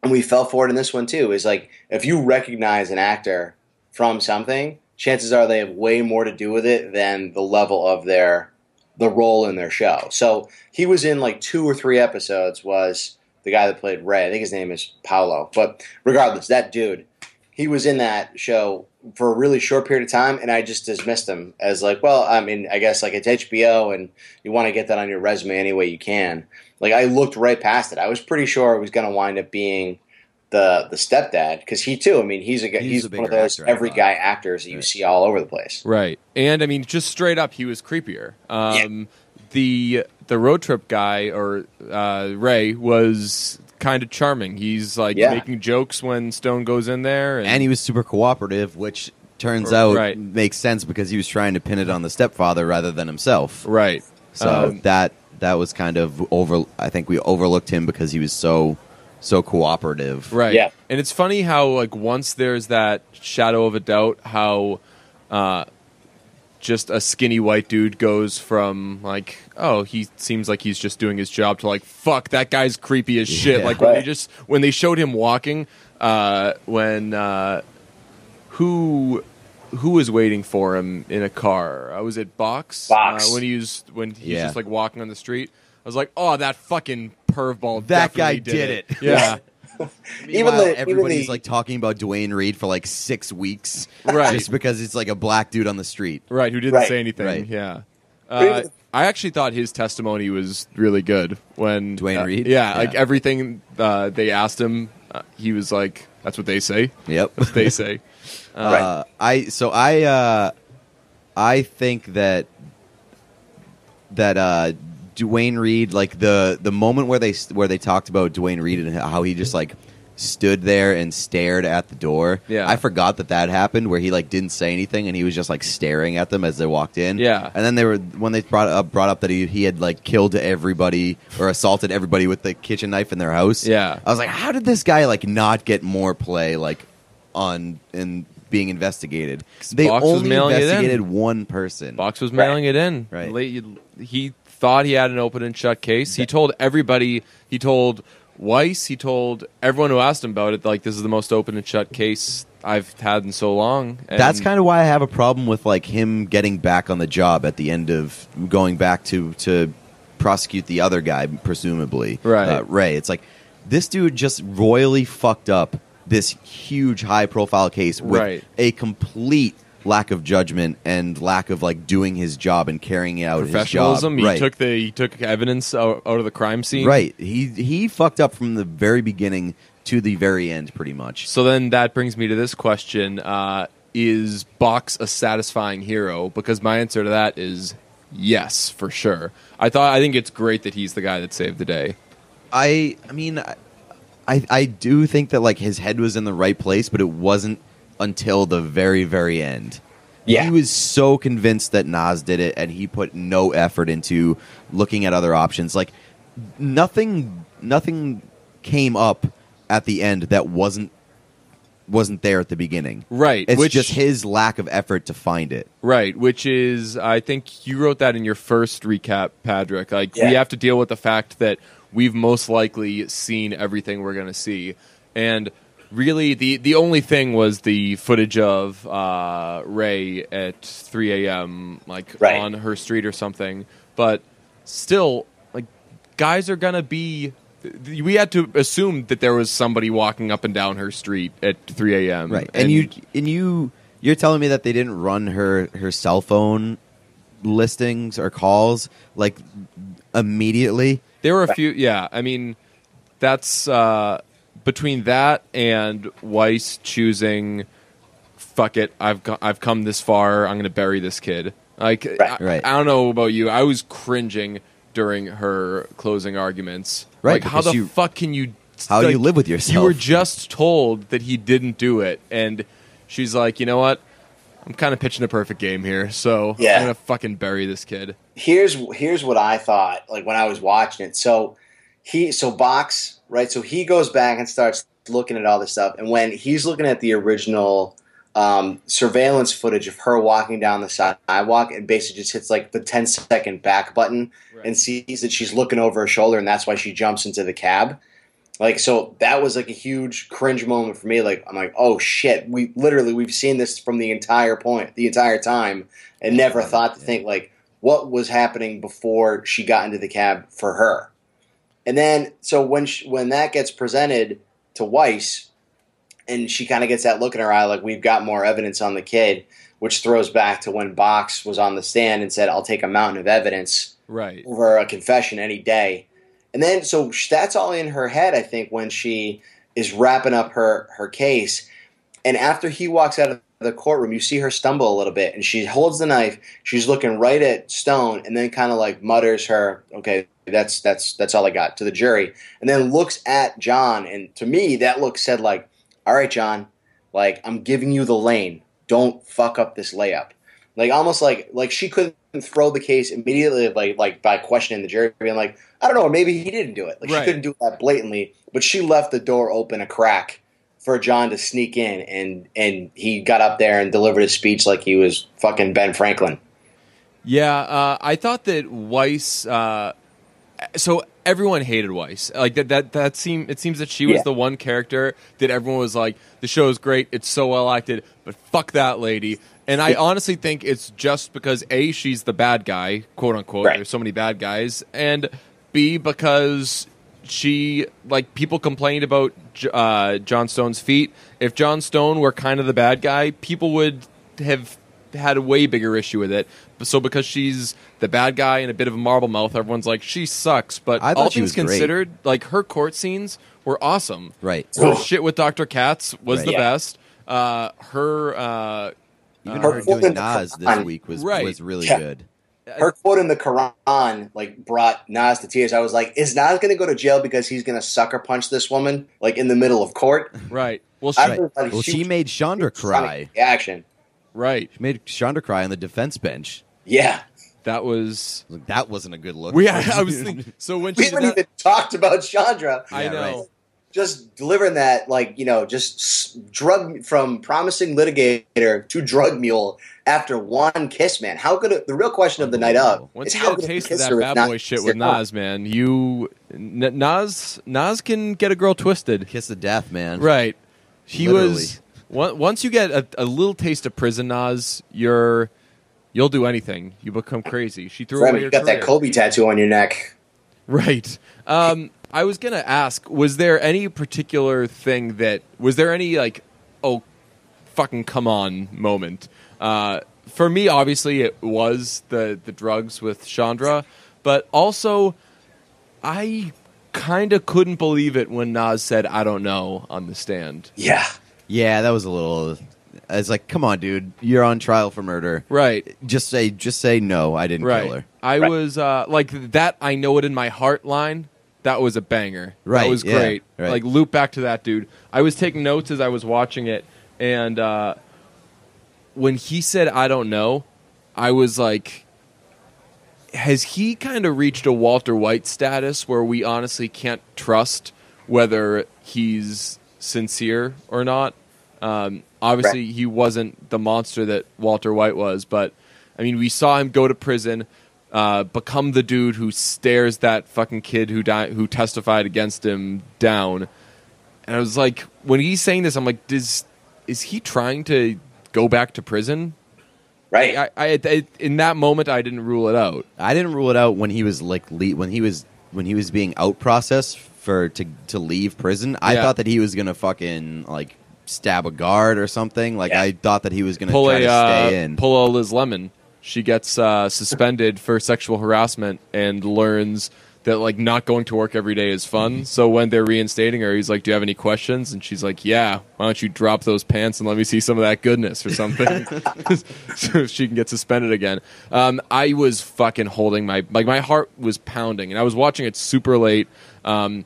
and we fell for it in this one too, is like if you recognize an actor from something, chances are they have way more to do with it than the level of their the role in their show. So he was in like two or three episodes. Was the guy that played Ray? I think his name is Paulo. But regardless, that dude, he was in that show for a really short period of time, and I just dismissed him as like, well, I mean, I guess like it's HBO, and you want to get that on your resume any way you can. Like I looked right past it. I was pretty sure it was going to wind up being the the stepdad because he too. I mean, he's a guy- He's he's, a one of those actor, every guy actors that you see all over the place. right, and I mean, just straight up, he was creepier. Um, The the road trip guy or uh, Ray was kind of charming. He's like Yeah. making jokes when Stone goes in there, and, And he was super cooperative, which turns R- out right. makes sense because he was trying to pin it on the stepfather rather than himself. right. So Um, that that was kind of over. I think we overlooked him because he was so so cooperative. Right. Yeah. And it's funny how like once there's that shadow of a doubt how uh just a skinny white dude goes from like oh he seems like he's just doing his job to like fuck that guy's creepy as shit Yeah. like when they just when they showed him walking uh when uh who who was waiting for him in a car I was at box Box. uh, when he was when he's Yeah. just like walking on the street I was like oh that fucking perv ball That guy definitely did it. yeah Even the- even everybody's the- like talking about Duane Reade for like six weeks, Right. Just because it's like a black dude on the street. Right, who didn't Right. say anything. Right. Yeah. Uh, I actually thought his testimony was really good when Dwayne uh, Reed? Yeah, like everything uh, they asked him, uh, he was like, "That's what they say." Yep. That's what they say. Uh, I so I uh, I think that that uh, Duane Reade, like the the moment where they where they talked about Duane Reade and how he just like stood there and stared at the door. Yeah. I forgot that that happened where he like didn't say anything and he was just like staring at them as they walked in. Yeah. and then they were when they brought up brought up that he he had like killed everybody or assaulted everybody with the kitchen knife in their house. Yeah. I was like, how did this guy like not get more play like on in being investigated? They Box was only mailing it in. investigated one person. Box was mailing it in. Right. Late- He thought he had an open and shut case. He told everybody. He told Weiss. He told everyone who asked him about it. Like this is the most open and shut case I've had in so long. And That's kind of why I have a problem with like him getting back on the job at the end of going back to to prosecute the other guy, presumably Right. uh, Ray. It's like this dude just royally fucked up this huge high profile case with Right. a complete lack of judgment and lack of like doing his job and carrying out his job. professionalism. He right. took the he took evidence out, out of the crime scene. right. He he fucked up from the very beginning to the very end, pretty much. So then that brings me to this question: uh, Is Box a satisfying hero? Because my answer to that is yes, for sure. I thought I think it's great that he's the guy that saved the day. I I mean I, I I do think that like his head was in the right place, but it wasn't until the very very end. Yeah. He was so convinced that Naz did it and he put no effort into looking at other options. Like nothing nothing came up at the end that wasn't wasn't there at the beginning. Right, It's which- just his lack of effort to find it. Right, which is I think you wrote that in your first recap, Patrick. Like we have to deal with the fact that we've most likely seen everything we're going to see, and really the the only thing was the footage of uh, Ray at 3 a.m. like Right. on her street or something. But still, like guys are gonna be. We had to assume that there was somebody walking up and down her street at 3 a.m. Right. And, you and you you're telling me that they didn't run her her cell phone listings or calls like immediately? There were a few. Yeah, I mean, that's uh, between that and Weiss choosing. Fuck it, I've go- I've come this far. I'm going to bury this kid. Like, Right. I, Right. I don't know about you. I was cringing during her closing arguments. Right, Like, how the you- fuck can you? How do like, you live with yourself? You were just told that he didn't do it, and she's like, you know what? I'm kind of pitching a perfect game here, so Yeah. I'm gonna fucking bury this kid. here's here's what I thought like when I was watching it. So he so box right. So he goes back and starts looking at all this stuff, and when he's looking at the original um, surveillance footage of her walking down the sidewalk, and basically just hits like the 10 second back button and sees that she's looking over her shoulder, and that's why she jumps into the cab. Like so, that was like a huge cringe moment for me. Like I'm like, oh shit, we literally we've seen this from the entire point, the entire time, and never thought to think like what was happening before she got into the cab for her. And then, so when she, when that gets presented to Weiss, and she kind of gets that look in her eye, like we've got more evidence on the kid, which throws back to when Box was on the stand and said, "I'll take a mountain of evidence Right. over a confession any day." And then, so that's all in her head, I think, when she is wrapping up her her case. And after he walks out of the courtroom, you see her stumble a little bit, and she holds the knife. She's looking right at Stone, and then kind of like mutters her, "Okay, that's that's that's all I got." To the jury, and then looks at John, and to me, that look said like, "All right, John, like I'm giving you the lane. Don't fuck up this layup." Like almost like like she couldn't throw the case immediately, like like by questioning the jury, being like, "I don't know, maybe he didn't do it." Like Right. she couldn't do that blatantly, but she left the door open a crack for John to sneak in, and and he got up there and delivered his speech like he was fucking Ben Franklin. Yeah, uh, I thought that Weiss. Uh, so everyone hated Weiss. Like that. That that seemed. It seems that she was Yeah. the one character that everyone was like, "The show is great. It's so well acted." But fuck that lady. And I honestly think it's just because a she's the bad guy, quote unquote. Right. There's so many bad guys, and b because she like people complained about uh, John Stone's feet. If John Stone were kind of the bad guy, people would have had a way bigger issue with it. So because she's the bad guy and a bit of a marble mouth, everyone's like she sucks. But I thought all she things was great. considered, like her court scenes were awesome. Right. Her shit with Dr. Katz was Right. the Yeah. best. Uh, her uh, Even Her her doing Naz this Quran- week was Right. was really Yeah. good. Her quote in the Quran like brought Naz to tears. I was like, "Is Naz going to go to jail because he's going to sucker punch this woman like in the middle of court?" right. Well, she, I Right. thought Well, she was- made Chandra she was trying to cry. Action. Right. She made Chandra cry on the defense bench. Yeah, That was. Like, that wasn't a good look. We, I was thinking. So when we she did haven't that, even talked about Chandra. I know. right. just delivering that like you know just drug from promising litigator to drug mule after one kiss man how good a, the real question of the night up Once is you how get a good taste of kisser that is bad not boy shit with. Naz, man, you Naz Naz can get a girl twisted. Kiss of death, man. Right. He Literally. was on- once you get a, a little taste of prison Naz, you're you'll do anything. You become crazy. She threw Remy, away you got that kobe tattoo on your neck Right. Um, I was gonna ask, was there any particular thing that was there any like, oh, fucking come on moment? Uh, for me, obviously, it was the the drugs with Chandra, but also, I kind of couldn't believe it when Naz said, "I don't know" on the stand. yeah Yeah, that was a little. It's like, come on, dude, you're on trial for murder. Right. Just say, just say no. I didn't Right. kill her. I Right. was uh, like that. I know it in my heart line. That was a banger. Right, That was yeah, great. right. Like loop back to that dude. I was taking notes as I was watching it, and uh, when he said "I don't know," I was like, "Has he kind of reached a Walter White status where we honestly can't trust whether he's sincere or not?" Um, obviously, he wasn't the monster that Walter White was, but I mean, we saw him go to prison, uh, become the dude who stares that fucking kid who di- who testified against him down. And I was like, when he's saying this, I'm like, does is he trying to go back to prison? Right. I, I, I in that moment I didn't rule it out. I didn't rule it out when he was like le- when he was when he was being out processed for to to leave prison. I Yeah. thought that he was gonna fucking like stab a guard or something. Like Yeah. I thought that he was gonna Pull try a to uh, in. pull a Liz Lemon. She gets uh, suspended for sexual harassment and learns that like not going to work every day is fun. So when they're reinstating her, he's like, "Do you have any questions?" And she's like, "Yeah. Why don't you drop those pants and let me see some of that goodness or something?" so she can get suspended again. Um, I was fucking holding my like my heart was pounding, and I was watching it super late. Um,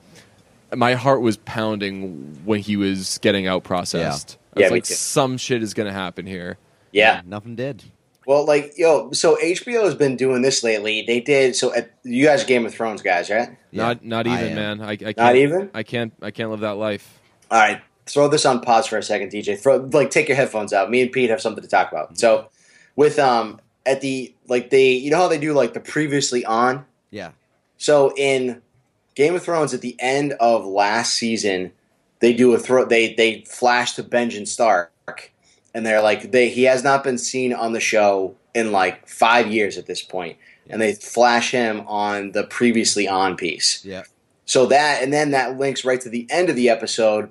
my heart was pounding when he was getting out processed. I Yeah, was me like, too. some shit is gonna happen here. yeah. Nothing did. Well, like yo, so HBO has been doing this lately. They did so. At, you guys are Game of Thrones guys, right? Yeah, not not even, am. man. I, I can't, Not even? I can't. I can't live that life. All right, throw this on pause for a second, DJ. Throw like take your headphones out. Me and Pete have something to talk about. So, with um at the like they you know how they do like the previously on. Yeah. So in Game of Thrones, at the end of last season, they do a throw. They they flash to Benjen Stark, and they're like they he has not been seen on the show in like five years at this point." point, and they flash him on the previously on piece. Yeah. So that and then that links right to the end of the episode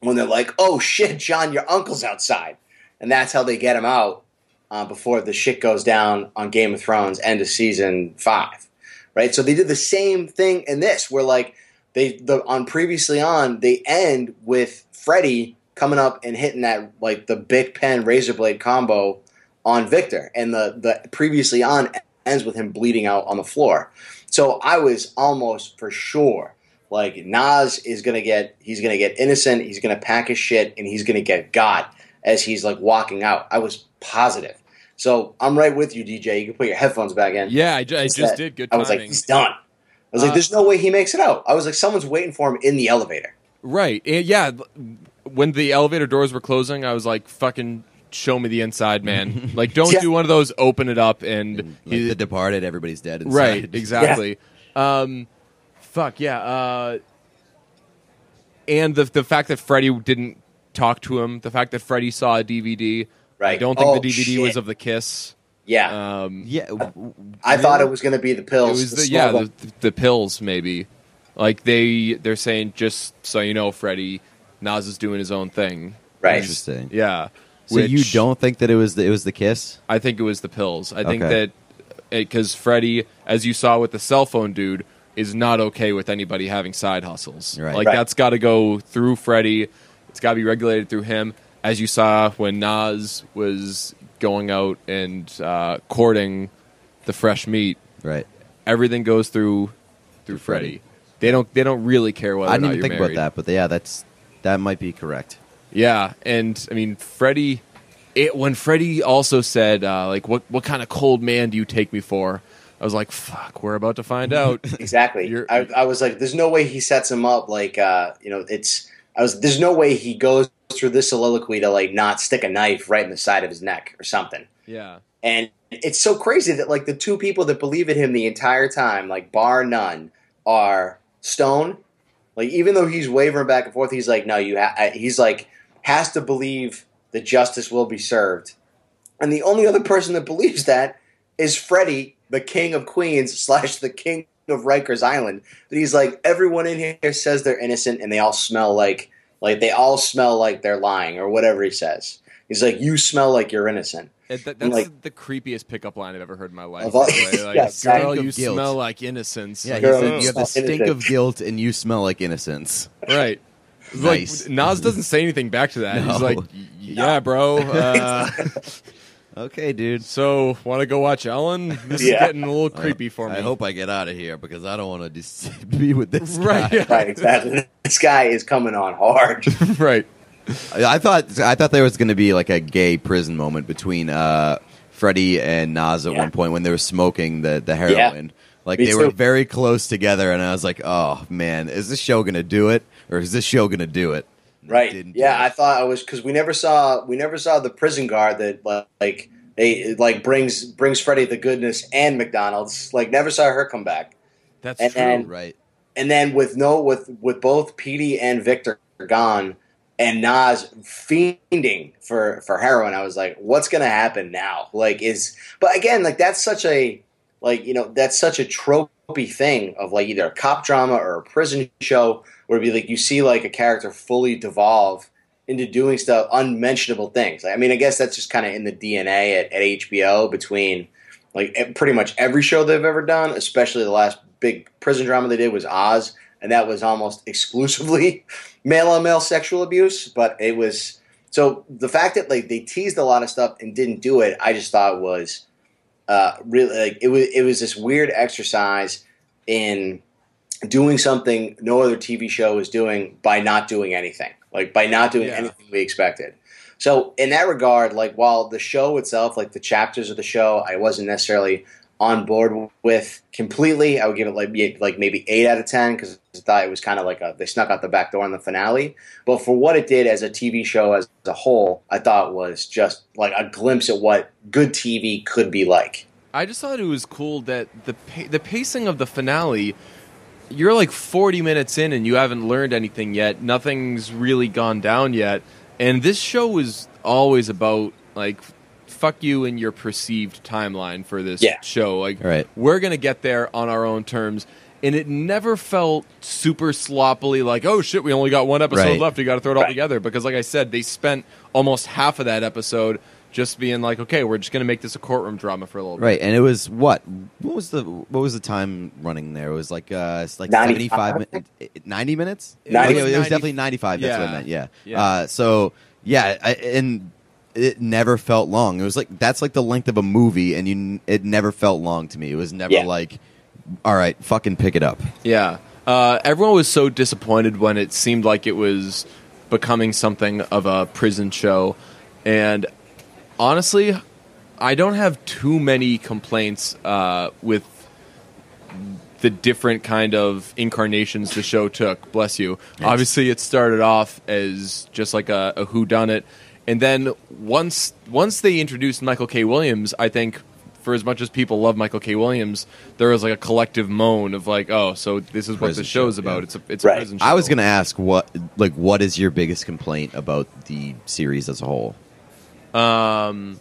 when they're like, "Oh shit, Jon, your uncle's outside," and that's how they get him out uh, before the shit goes down on Game of Thrones end of season five, right? So they did the same thing in this, where like they the on previously on they end with Freddy coming up and hitting that like the big pen razor blade combo on Victor, and the the previously on ends with him bleeding out on the floor. So I was almost for sure like Naz is gonna get he's gonna get innocent, he's gonna pack his shit, and he's gonna get got as he's like walking out. I was positive. So I'm right with you, DJ. You can put your headphones back in. Yeah, I, ju- I Just just that- did. Good I was like, he's done. I was like, Uh, there's no way he makes it out. I was like, someone's waiting for him in the elevator. right. And yeah. When the elevator doors were closing, I was like, "Fucking show me the inside, man! like, don't Yeah. do one of those. Open it up and, And, like he- the Departed, everybody's dead. Inside. right. Exactly. Um, fuck yeah. Uh, and the the fact that Freddy didn't talk to him, the fact that Freddy saw a DVD. I don't think Oh, the DVD was of the kiss. Yeah, Um, Yeah. w- w- I thought it was going to be the it pills. was the the, yeah the, the pills maybe like they they're saying just so you know Freddie Naz is doing his own thing right. Interesting. yeah So you don't think that it was the, it was the kiss? I think it was the pills I think that because Freddie as you saw with the cell phone dude is not okay with anybody having side hustles Right. like Right. that's got to go through Freddie it's got to be regulated through him as you saw when Naz was going out and uh, courting the fresh meat Right. everything goes through through Freddie. Freddie. They don't they don't really care whether I didn't not even you're think married. about that, but yeah, that's that might be correct. Yeah, and I mean Freddie. It, when Freddie also said uh, like what what kind of cold man do you take me for? I was like, fuck, we're about to find out. Exactly. I, I was like, there's no way he sets him up like, uh, you know, it's. I was. There's no way he goes through this soliloquy to like not stick a knife right in the side of his neck or something. yeah, And it's so crazy that like the two people that believe in him the entire time, like bar none, are Stone. Like even though he's wavering back and forth, he's like, no, you. Ha-, he's like has to believe that justice will be served. And the only other person that believes that is Freddie, the king of Queens slash the king of Rikers Island. That he's like everyone in here says they're innocent, and they all smell like like they all smell like they're lying or whatever he says. He's like, you smell like you're innocent. It- that- that's like- the creepiest pickup line I've ever heard in my life. All- by. Like, Yeah, girl, you guilt. smell like innocence. Yeah, Like, Girl, said you you have the stink innocent. of guilt and you smell like innocence. right. Nice. Like Naz doesn't say anything back to that. He's like, yeah, bro. Uh, Okay, dude. so, want to go watch Ellen? This is Yeah. getting a little creepy for me. I hope I get out of here because I don't want to dis- be with this Right. guy. Yeah. Right, exactly. this guy is coming on hard. right. I I thought I thought there was going to be like a gay prison moment between uh, Freddie and Naz at Yeah. one point when they were smoking the the heroin. Like Me they were too. very close together, and I was like, "Oh man, is this show going to do it, or is this show going to do it?" Right. didn't Yeah. I thought I was because we never saw we never saw the prison guard that like they like brings brings Freddie the goodness and McDonald's. Like never saw her come back. That's And true. then- right. And then with no with with both Petey and Victor gone, and Naz fiending for for heroin. I was like, what's gonna happen now? Like, is but again, like that's such a like you know that's such a tropey thing of like either a cop drama or a prison show where it'd be like you see like a character fully devolve into doing stuff unmentionable things. I mean, I guess that's just kind of in the DNA at, at HBO between like pretty much every show they've ever done, especially the last big prison drama they did was Oz, and that was almost exclusively male on male sexual abuse. But it was so the fact that like they teased a lot of stuff and didn't do it, I just thought was uh, really like it was it was this weird exercise in doing something no other TV show is doing by not doing anything, like by not doing Yeah. anything we expected. So in that regard, like while the show itself, like the chapters of the show, I wasn't necessarily on board with completely. I would give it like like maybe eight out of ten because I thought it was kind of like a they snuck out the back door in the finale. But for what it did as a TV show as a whole, I thought was just like a glimpse at what good TV could be like. I just thought it was cool that the pa- the pacing of the finale. You're like 40 minutes in and you haven't learned anything yet. Nothing's really gone down yet. And this show was always about like fuck you and your perceived timeline for this Yeah. show. Like Right. we're gonna get there on our own terms. And it never felt super sloppily like, oh shit, we only got one episode Right. left. We got to throw it all Right. together. Because, like I said, they spent almost half of that episode just being like, okay, we're just going to make this a courtroom drama for a little bit. Right, and it was what? What was the what was the time running there? It was like uh, it's like 95? seventy five, ninety minutes. It was Okay, it was 90 definitely ninety five. That's what I Yeah. meant. Yeah. Yeah. Uh, so yeah, I, and it never felt long. It was like that's like the length of a movie, and you it never felt long to me. It was never Yeah. like, all right, fucking pick it up. Yeah. Uh, everyone was so disappointed when it seemed like it was becoming something of a prison show. And honestly, I don't have too many complaints uh, with the different kind of incarnations the show took. Bless you. Obviously, it started off as just like a, a who done it, and then once once they introduced Michael K. Williams, I think for as much as people love Michael K. Williams, there was like a collective moan of like, oh, so this is what Prison the show's show, about. yeah. It's a it's Right. a prison show. I was gonna ask what like what is your biggest complaint about the series as a whole? Um.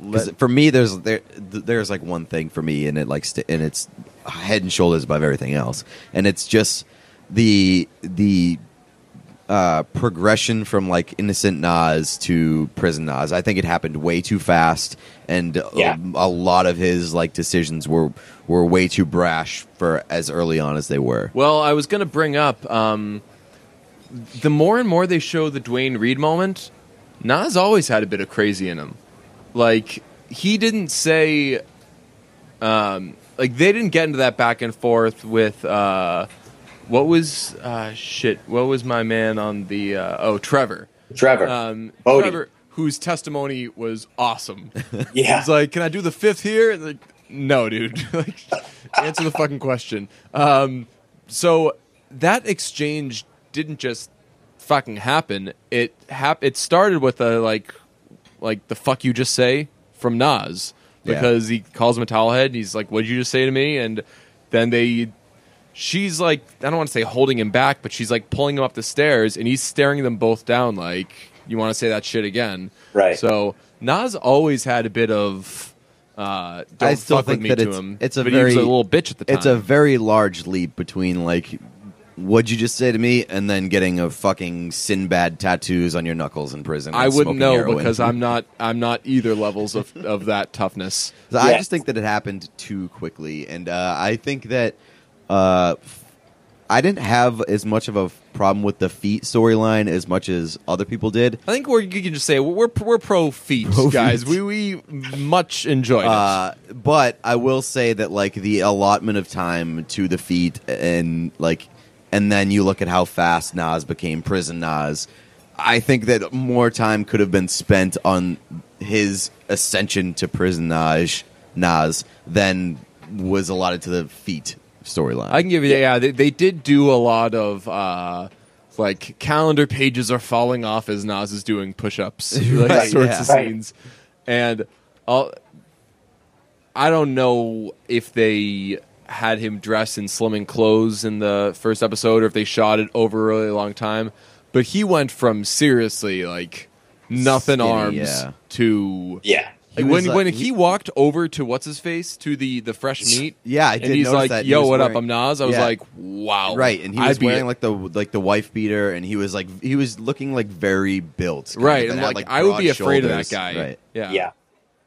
'Cause let- for me, there's there there's like one thing for me, and it like st- and it's head and shoulders above everything else, and it's just the the uh, progression from like innocent Naz to prison Naz. I think it happened way too fast, and a- Yeah. a, lot of his like decisions were were way too brash for as early on as they were. Well, I was going to bring up um, the more and more they show the Duane Reade moment, Naz always had a bit of crazy in him. Like he didn't say, um, like they didn't get into that back and forth with uh, what was uh, shit. What was my man on the uh, oh Trevor? Trevor, Um, Bodie. Trevor, whose testimony was awesome. yeah, He's like, "Can I do the fifth here?" Like, no, dude. like, answer the fucking question. Um, so that exchange didn't just fucking happen. It hap- It started with a like, like the fuck you just say from Naz Yeah. because he calls him a towelhead. And he's like, "What'd you just say to me?" And then they. She's like, I don't want to say holding him back, but she's like pulling him up the stairs, and he's staring them both down. Like, you want to say that shit again? Right. So Naz always had a bit of uh, don't I still fuck think with me that to it's him. it's a but very he was a little bitch at the time. It's a very large leap between like what'd you just say to me and then getting a fucking Sinbad tattoos on your knuckles in prison. I wouldn't know heroin. because I'm not I'm not either levels of, of that toughness. So I just think that it happened too quickly, and uh, I think that uh, f- I didn't have as much of a problem with the feet storyline as much as other people did. I think we're you can just say we're we're pro feet Pro guys. feet. We we much enjoyed it. Uh, but I will say that like the allotment of time to the feet and like, and then you look at how fast Naz became prison Naz. I think that more time could have been spent on his ascension to prison Naz, Nas than was allotted to the feet storyline. I can give you yeah. They, they did do a lot of uh, like calendar pages are falling off as Nas is doing push-ups, like Right, sorts yeah. of Right. scenes, and I'll, I don't know if they had him dress in slimming clothes in the first episode, or if they shot it over a really long time. But he went from seriously like nothing Skinny, arms yeah. to Yeah. He when like- uh, when he- he, walked over to what's his face to the the fresh meat. Yeah, I and he's notice like, that. "Yo, was what wearing- up? I'm Naz." I was Yeah. like, "Wow!" Right, and he I'd was be- wearing like the like the wife beater, and he was like he was looking like very built. right, and had, like, I would be broad afraid of that guy. Right. Yeah, Yeah.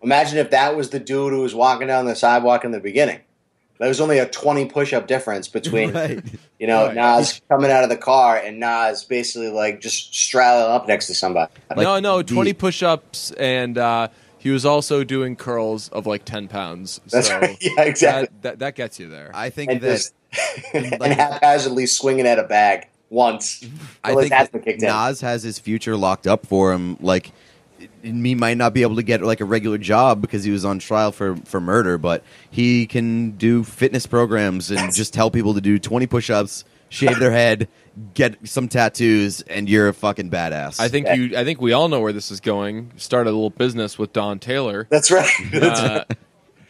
Imagine if that was the dude who was walking down the sidewalk in the beginning. There was only a 20 push up difference between, Right. you know, Right. Naz coming out of the car and Naz basically like just straddling up next to somebody. Like, no, no, the- twenty push-ups, and uh, he was also doing curls of like ten pounds. That's so right. Yeah, exactly. That, that that gets you there. I think and that just and haphazardly swinging at a bag once. I think that been in. Naz has his future locked up for him. Like he might not be able to get like a regular job because he was on trial for for murder, but he can do fitness programs and just tell people to do twenty push-ups, shave their head, get some tattoos, and you're a fucking badass. I think Yeah. you. I think we all know where this is going. Start a little business with Don Taylor. That's right. That's Uh,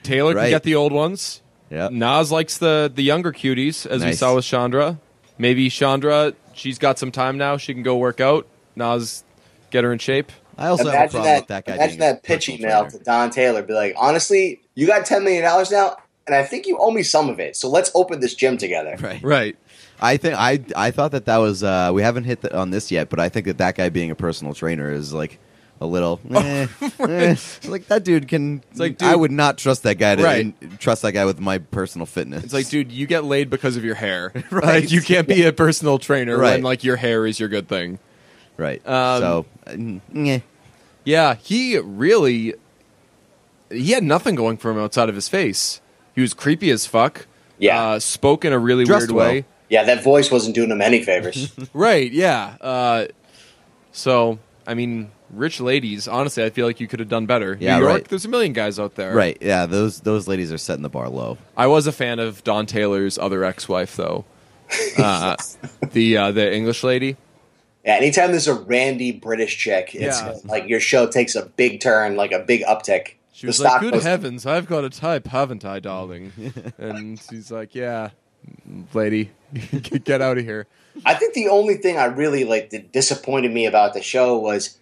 Taylor Right. can get the old ones. Yeah. Naz likes the the younger cuties, as we saw with Chandra. Maybe Chandra, she's got some time now. She can go work out. Naz, get her in shape. I also have a imagine problem that, with that guy. imagine that pitch personal email trainer. to Don Taylor. Be like, honestly, you got $10 million now, and I think you owe me some of it. So let's open this gym together. Right. Right. I think I I thought that that was uh, we haven't hit the, on this yet, but I think that that guy being a personal trainer is like a little eh, eh. like that dude can. It's like, I would not trust that guy to Right. in- trust that guy with my personal fitness. It's like, dude, you get laid because of your hair. Right. Like, you can't be a personal trainer Right. when like your hair is your good thing. Right. Um, so uh, yeah. Yeah, he really he had nothing going for him outside of his face. He was creepy as fuck. Yeah. uh, spoke in a really Dressed weird well. way. Yeah, that voice wasn't doing him any favors. Right? Yeah. Uh, so I mean, rich ladies. Honestly, I feel like you could have done better. Yeah, New York, right. there's a million guys out there. Right. Yeah. Those those ladies are setting the bar low. I was a fan of Don Taylor's other ex-wife, though. Uh, the uh, the English lady. Yeah, anytime there's a randy British chick, it's Yeah. like your show takes a big turn, like a big uptick. She The was like, "Good heavens, I've got a type, haven't I, darling?" and she's like, "Yeah, lady, get out of here." I think the only thing I really like that disappointed me about the show was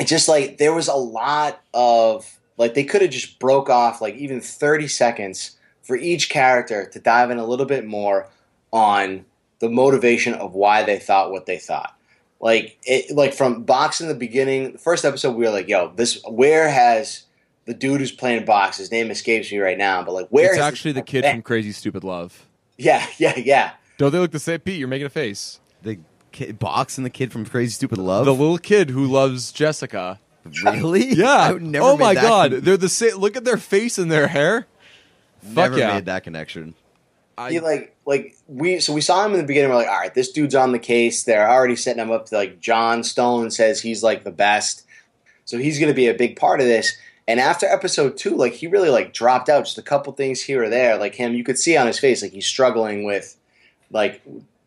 it just like there was a lot of like they could have just broke off like even 30 seconds for each character to dive in a little bit more on the motivation of why they thought what they thought. Like it like from box in the beginning, the first episode we were like, yo, this where has the dude who's playing box, his name escapes me right now, but like where it's has actually the kid been? from Crazy Stupid Love. Yeah, yeah, yeah. Don't they look the same? Pete, you're making a face. The kid, box and the kid from Crazy Stupid Love. The little kid who loves Jessica. really? Yeah. I never oh my that god, con- they're the same. Look at their face and their hair. never Fuck yeah. made that connection. he I, like like we so we saw him in the beginning. We're like, all right, this dude's on the case. They're already setting him up to like John Stone says he's like the best, so he's going to be a big part of this. And after episode two, like he really like dropped out just a couple things here or there. Like him, you could see on his face like he's struggling with like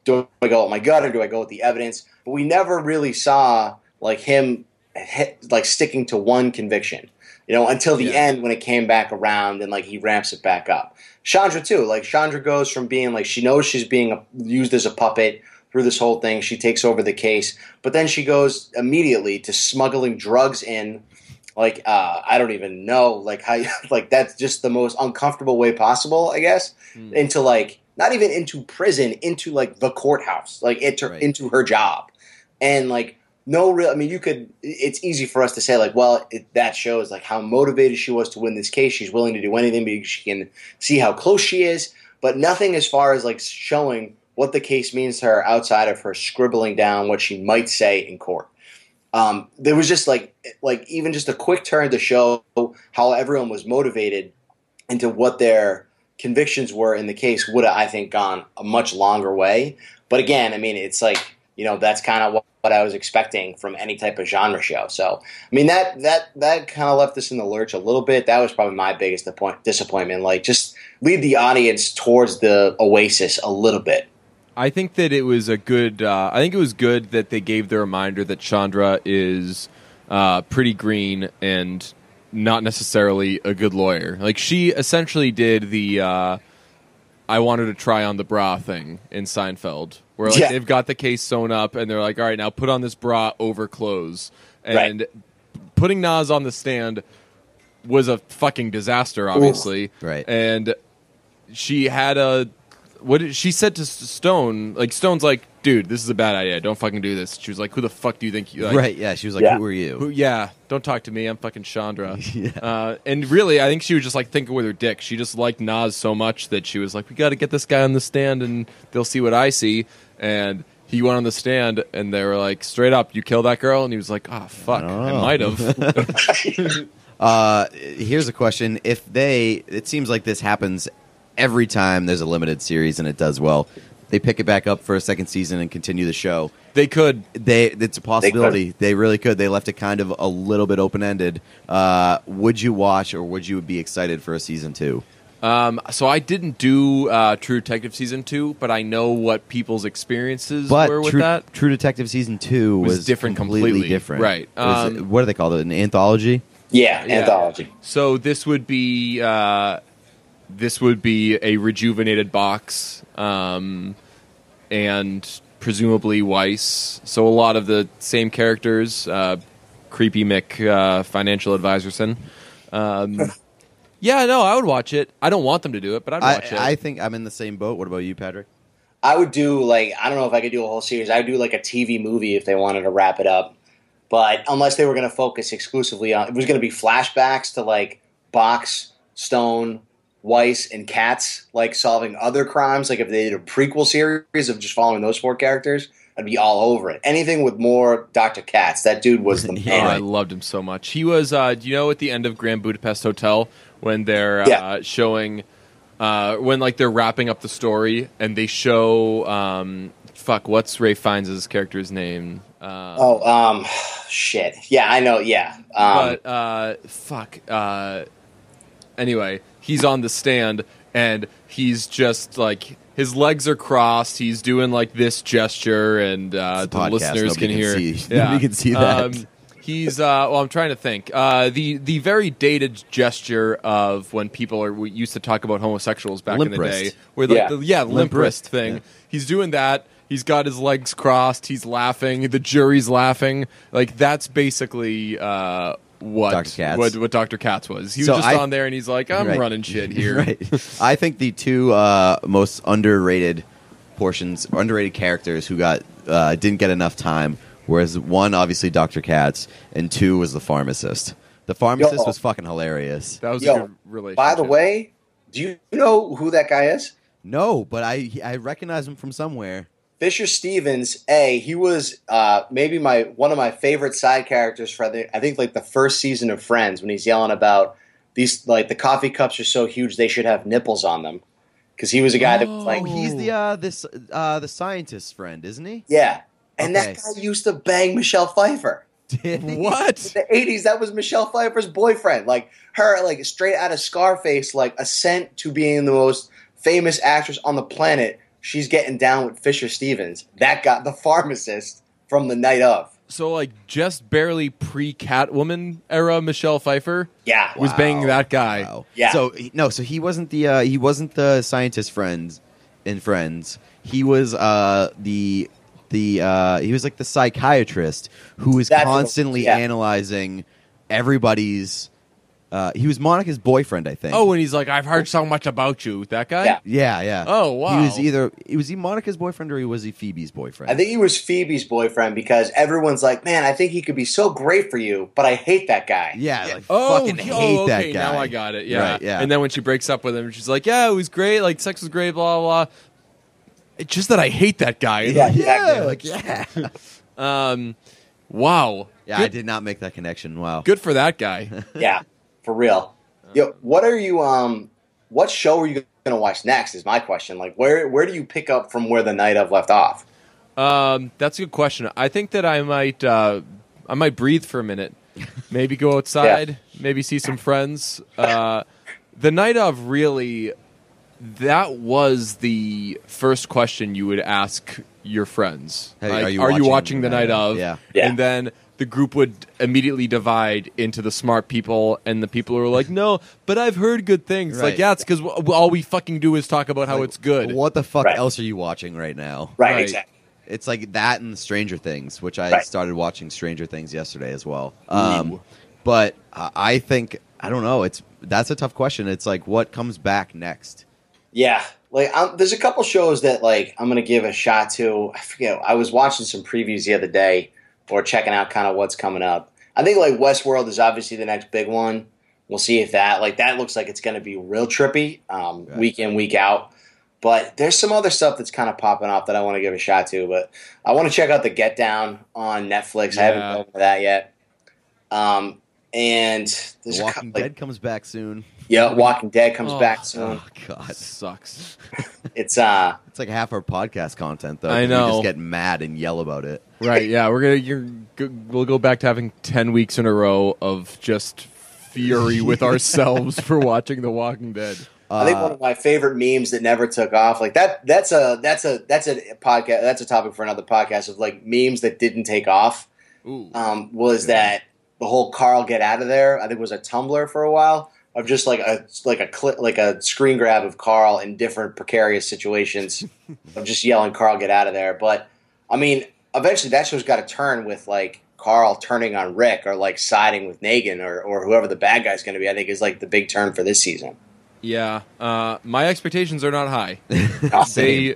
do I go with my gut or do I go with the evidence? But we never really saw like him hit, like sticking to one conviction, you know, until the Yeah. end when it came back around and like he ramps it back up. Chandra too, like Chandra goes from being like she knows she's being a, used as a puppet through this whole thing. She takes over the case, but then she goes immediately to smuggling drugs in. Like uh, I don't even know, like how, like that's just the most uncomfortable way possible, I guess Hmm. into like not even into prison, into like the courthouse, like into Right. into her job, and like no real. I mean, you could. It's easy for us to say like, well, it, that shows like how motivated she was to win this case. She's willing to do anything because she can see how close she is, but nothing as far as like showing what the case means to her outside of her scribbling down what she might say in court. Um, there was just like like even just a quick turn to show how everyone was motivated into what their convictions were in the case would have I think gone a much longer way. But again, I mean, it's like you know that's kind of what, I was expecting from any type of genre show. So I mean that that that kind of left us in the lurch a little bit. That was probably my biggest disappointment. Like just lead the audience towards the oasis a little bit. I think that it was a good. Uh, I think it was good that they gave the reminder that Chandra is uh, pretty green and not necessarily a good lawyer. Like she essentially did the uh, I wanted to try on the bra thing in Seinfeld, where like Yeah. they've got the case sewn up and they're like, "All right, now put on this bra over clothes." And putting Naz on the stand was a fucking disaster, obviously. Right. And she had a what did, she said to Stone, like Stone's like, "Dude, this is a bad idea. Don't fucking do this." She was like, "Who the fuck do you think you like, right? Yeah, she was like, Yeah. "Who are you?" who, yeah, don't talk to me. I'm fucking Chandra. Yeah. uh, and really, I think she was just like thinking with her dick. She just liked Naz so much that she was like, we got to get this guy on the stand and they'll see what I see. And he went on the stand and they were like, straight up, you kill that girl? And he was like, ah, fuck, I Oh. might have. Uh, here's a question: If they, it seems like this happens every time there's a limited series and it does well. They pick it back up for a second season and continue the show. they could. They, it's a possibility. They, really could. They left it kind of a little bit open ended. Uh, would you watch or would you be excited for a season two? Um, so I didn't do uh, True Detective season two, but I know what people's experiences But were with True, that. True Detective season two Was was, different completely, completely. different. Right. Was it- Um, what do they call it? An anthology? Yeah, Yeah. anthology. So this would be uh, this would be a rejuvenated box, um, and presumably Weiss. So a lot of the same characters, uh, creepy Mick, uh, financial advisorson. Um, yeah, no, I would watch it. I don't want them to do it, but I'd watch it. I, I think I'm in the same boat. What about you, Patrick? I would do like I don't know if I could do a whole series. I would do like a TV movie if they wanted to wrap it up. But unless they were going to focus exclusively on, it was going to be flashbacks to like Box, Stone, Weiss, and Katz, like solving other crimes. Like if they did a prequel series of just following those four characters, I'd be all over it. Anything with more Dr. Katz. That dude was the Yeah. Oh, I loved him so much. He was, uh, do you know, at the end of Grand Budapest Hotel when they're Yeah. uh, showing, uh, when like they're wrapping up the story and they show, um, fuck, what's Ralph Fiennes' character's name? Uh, Oh, um, shit. Yeah, I know. Yeah. Um, but uh, fuck. Uh, anyway, he's on the stand and he's just like his legs are crossed. He's doing like this gesture, and uh, the podcast. listeners Nobody can can hear. see- nobody can see that. he's uh, well. I'm trying to think. Uh, the the very dated gesture of when people are we used to talk about homosexuals back Limp in the wrist. day, where like Yeah. the, yeah, limp, wrist, wrist thing. yeah. He's doing that. He's got his legs crossed. He's laughing. The jury's laughing. Like that's basically uh, what Dr. Katz. what what Dr. Katz was. He was just I- on there and he's like, I'm Right. running shit here. right. I think the two uh, most underrated portions, underrated characters who got uh, didn't get enough time, whereas one obviously Dr. Katz, and two was the pharmacist. The pharmacist Yo. was fucking hilarious. That was a Yo, good relationship. by the way, do you know who that guy is? No, but I I recognize him from somewhere. Fisher Stevens, a he was uh, maybe my one of my favorite side characters for the, I think like the first season of Friends when he's yelling about these like the coffee cups are so huge they should have nipples on them because he was a guy that was like Oh, he's the uh, this uh, the scientist's friend, isn't he? yeah, and Okay. that guy used to bang Michelle Pfeiffer. Did he? What? The '80s, that was Michelle Pfeiffer's boyfriend, like her, like straight out of Scarface, like ascent to being the most famous actress on the planet. She's getting down with Fisher Stevens. That got the pharmacist from the night of. So like just barely pre Catwoman era Michelle Pfeiffer Yeah, was banging that guy. Wow. Yeah. So no, so he wasn't the uh, he wasn't the scientist friends in Friends. He was uh, the the uh, he was like the psychiatrist who was That's what- constantly yeah. analyzing everybody's. Uh, he was Monica's boyfriend, I think. Oh, and he's like, I've heard so much about you. With that guy. Yeah. yeah, yeah. Oh, wow. He was either he was he Monica's boyfriend or he was he Phoebe's boyfriend? I think he was Phoebe's boyfriend because everyone's like, "Man, I think he could be so great for you, but I hate that guy." Yeah, like Oh, fucking hate oh, okay. that guy. Now I got it. Yeah. Right, yeah. And then when she breaks up with him, she's like, "Yeah, it was great. Like sex was great. Blah blah." blah. It's just that I hate that guy. Yeah. yeah, Exactly. like, yeah. Um. Wow. Yeah, Good, I did not make that connection. Wow. Good for that guy. yeah, for real. Yo, what are you? Um, what show are you going to watch next? Is my question. Like, where where do you pick up from where the night of left off? Um, that's a good question. I think that I might, uh, I might breathe for a minute. Maybe go outside. Maybe see some friends. Uh, the night of really, that was the first question you would ask your friends. Hey, Like, are you are you watching watching the the night night of? of? Yeah. Yeah. And then the group would immediately divide into the smart people and the people who are like, no, but I've heard good things. Like, yeah, it's because all we fucking do is talk about how Like, it's good. What the fuck Right. else are you watching right now? Right, Right. exactly. It's like that and Stranger Things, which I Right. started watching Stranger Things yesterday as well. Um, but uh, I think I don't know. It's that's a tough question. It's like what comes back next. Yeah, like um, there's a couple shows that like I'm gonna give a shot to. I forget. I was watching some previews the other day, or checking out kind of what's coming up. I think like Westworld is obviously the next big one. We'll see if that like that looks like it's gonna be real trippy, um, Right. week in week out. But there's some other stuff that's kind of popping off that I want to give a shot to. But I want to check out the Get Down on Netflix. I haven't Yeah. done that yet. Um, and there's The a Walking couple, like, Dead comes back soon. yeah, Walking Dead comes Oh. back soon. Oh god, That sucks. It's uh, it's like half our podcast content though. I 'cause know. We just get mad and yell about it. right? Yeah, we're gonna. You're, we'll go back to having ten weeks in a row of just fury with ourselves for watching The Walking Dead. I think Uh, one of my favorite memes that never took off, like that. That's a that's a that's a podcast. That's a topic for another podcast of like memes that didn't take off. Ooh. Um, was that the whole Carl get out of there? I think was a Tumblr for a while of just like a like a clip like a screen grab of Carl in different precarious situations of just yelling Carl get out of there. But I mean, eventually that show's got to turn with like Carl turning on Rick or like siding with Negan or or whoever the bad guy's going to be. I think is like the big turn for this season. Yeah, uh, my expectations are not high. Same. they,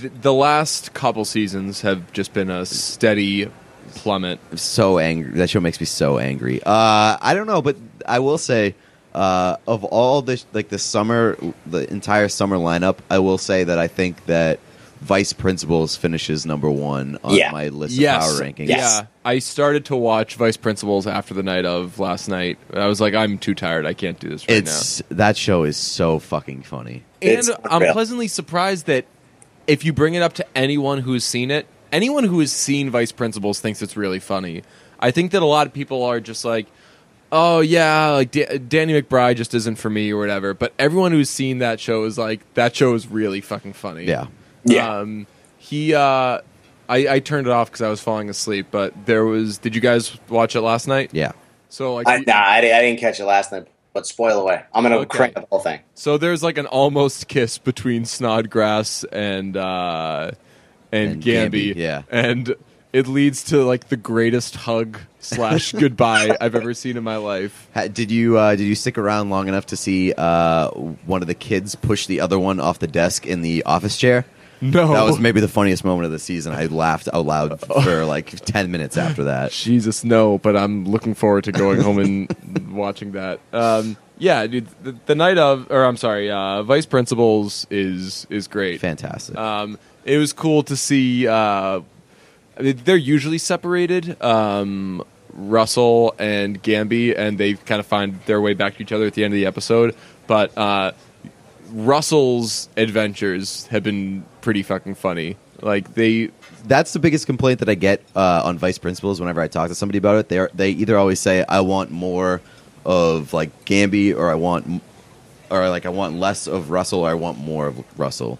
th- the last couple seasons have just been a steady plummet. so angry. That show makes me so angry. Uh, I don't know, but I will say, uh, of all the like the summer, the entire summer lineup, I will say that I think that Vice Principals finishes number one on Yeah. my list Yes, of power rankings. Yes. yeah. I started to watch Vice Principals after the night of last night. I was like, I'm too tired. I can't do this right It's that show is so fucking funny. now. It's And I'm unreal. pleasantly surprised that if you bring it up to anyone who's seen it, anyone who has seen Vice Principals thinks it's really funny. I think that a lot of people are just like, oh yeah, like Da- Danny McBride just isn't for me or whatever. But everyone who's seen that show is like, that show is really fucking funny. Yeah, Yeah. Um, he, uh, I, I turned it off because I was falling asleep. But there was. Did you guys watch it last night? yeah. So like, I, nah, I, I didn't catch it last night, but spoil away. I'm gonna Okay. crank the whole thing. so there's like an almost kiss between Snodgrass and uh, and, And Gamby. Gamby, yeah. and it leads to like the greatest hug slash goodbye I've ever seen in my life. Did you uh, did you stick around long enough to see uh, one of the kids push the other one off the desk in the office chair? No, That was maybe the funniest moment of the season. I laughed out loud for like ten minutes after that. Jesus, no, but I'm looking forward to going home and watching that. Um, yeah, dude, the, the night of, or I'm sorry, uh, Vice Principals is is great. Fantastic. Um, it was cool to see. Uh, I mean, they're usually separated, um, Russell and Gamby, and they kind of find their way back to each other at the end of the episode. But uh, Russell's adventures have been pretty fucking funny. Like they, That's the biggest complaint that I get uh, on vice principals whenever I talk to somebody about it. They they either always say I want more of like Gamby or I want or like I want less of Russell or I want more of Russell.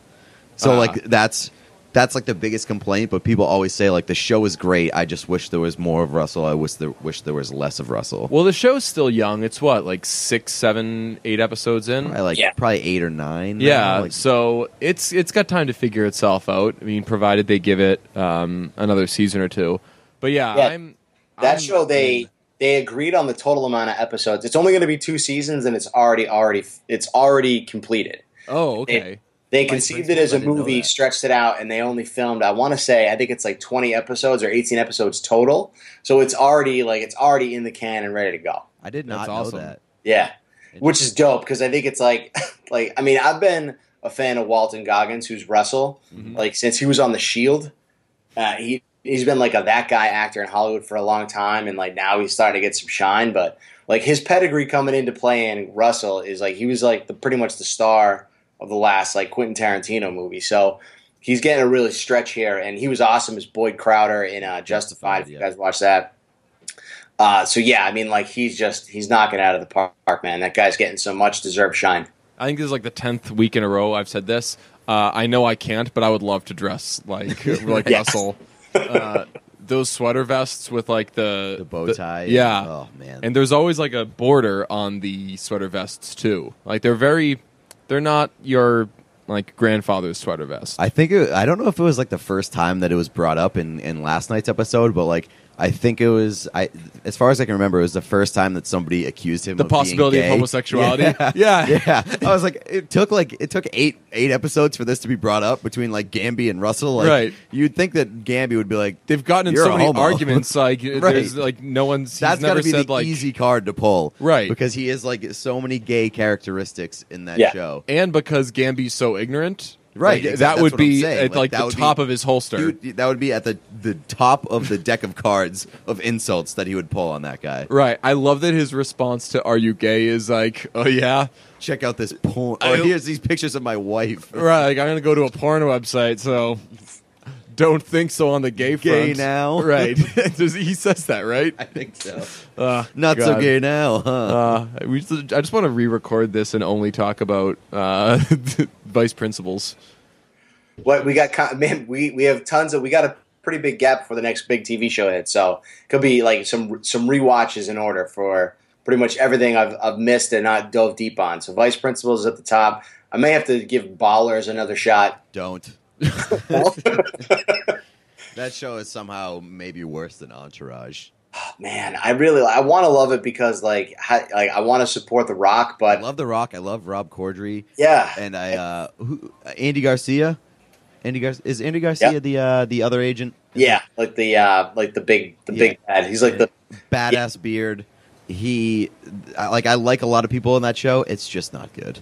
So Ah. like that's that's like the biggest complaint. But people always say like the show is great. I just wish there was more of Russell. I wish there wish there was less of Russell. well, the show's still young. It's what like six, seven, eight episodes in. I like Yeah. probably eight or nine. now, Yeah, like- so it's it's got time to figure itself out. I mean, provided they give it um, another season or two. But yeah, Yeah, I'm That I'm show they they agreed on the total amount of episodes. It's only going to be two seasons, and it's already already it's already completed. Oh, okay. They Vice conceived it as a Principals, I didn't know movie, stretched it out, and they only filmed. I want to say I think it's like twenty episodes or eighteen episodes total. So it's already like it's already in the can and ready to go. I did not That's know awesome. that. Yeah, which is dope because I think it's like like I mean I've been a fan of Walton Goggins, who's Russell, Mhm. like since he was on The Shield. Uh, he he's been like a that guy actor in Hollywood for a long time, and like now he's starting to get some shine. But like his pedigree coming into playing Russell is like he was like the pretty much the star of the last like Quentin Tarantino movie. So he's getting a really stretch here, and he was awesome as Boyd Crowder in uh, Justified. If you guys watch that. Uh, so yeah, I mean, like he's just he's knocking out of the park, man. That guy's getting so much deserved shine. I think this is like the tenth week in a row I've said this. Uh, I know I can't, but I would love to dress like like Yes. Russell. Uh, those sweater vests with like the The bow tie. yeah. Oh, man. And there's always like a border on the sweater vests too. Like they're very, they're not your like grandfather's sweater vest. I think it, I don't know if it was like the first time that it was brought up in, in last night's episode, but like I think it was I as far as I can remember, it was the first time that somebody accused him the of being possibility of gay. homosexuality. Yeah. yeah. yeah. I was like, it took like it took eight eight episodes for this to be brought up between like Gamby and Russell. Like, Right. You'd think that Gamby would be like, They've gotten in You're so many homo. arguments. Like Right. there's like no one's. That's he's got never to be said the like easy card to pull, Right. Because he is like so many gay characteristics in that Yeah. show. and because Gamby's so ignorant. Right, like, exact- that would be at Like, like, the would be- top of his holster. Would- that would be at the the top of the deck of cards of insults that he would pull on that guy. Right. I love that his response to "Are you gay?" is like, "Oh yeah." Check out this porn. I- here's these pictures of my wife. Right. Like I'm gonna go to a porn website, so don't think so on the gay front. Gay now. Right. He says that, right? I think so. Uh, Not so gay now, huh? Uh, we just, I just want to re-record this and only talk about uh, vice principals. What we got, co- man, we we have tons of. We got a pretty big gap for the next big TV show hit, so could be like some some rewatches in order for pretty much everything I've I've missed and not dove deep on. So Vice Principals at the top. I may have to give Ballers another shot. Don't. That show is somehow maybe worse than Entourage. man, I really I want to love it because like ha, like I want to support The Rock, but I love The Rock. I love Rob Corddry, yeah, and I uh, who, Andy Garcia. Andy Gar- is Andy Garcia Yeah. the uh, the other agent? yeah, like the uh like the big the big bad. He's like the badass beard. He like I like a lot of people in that show. It's just not good.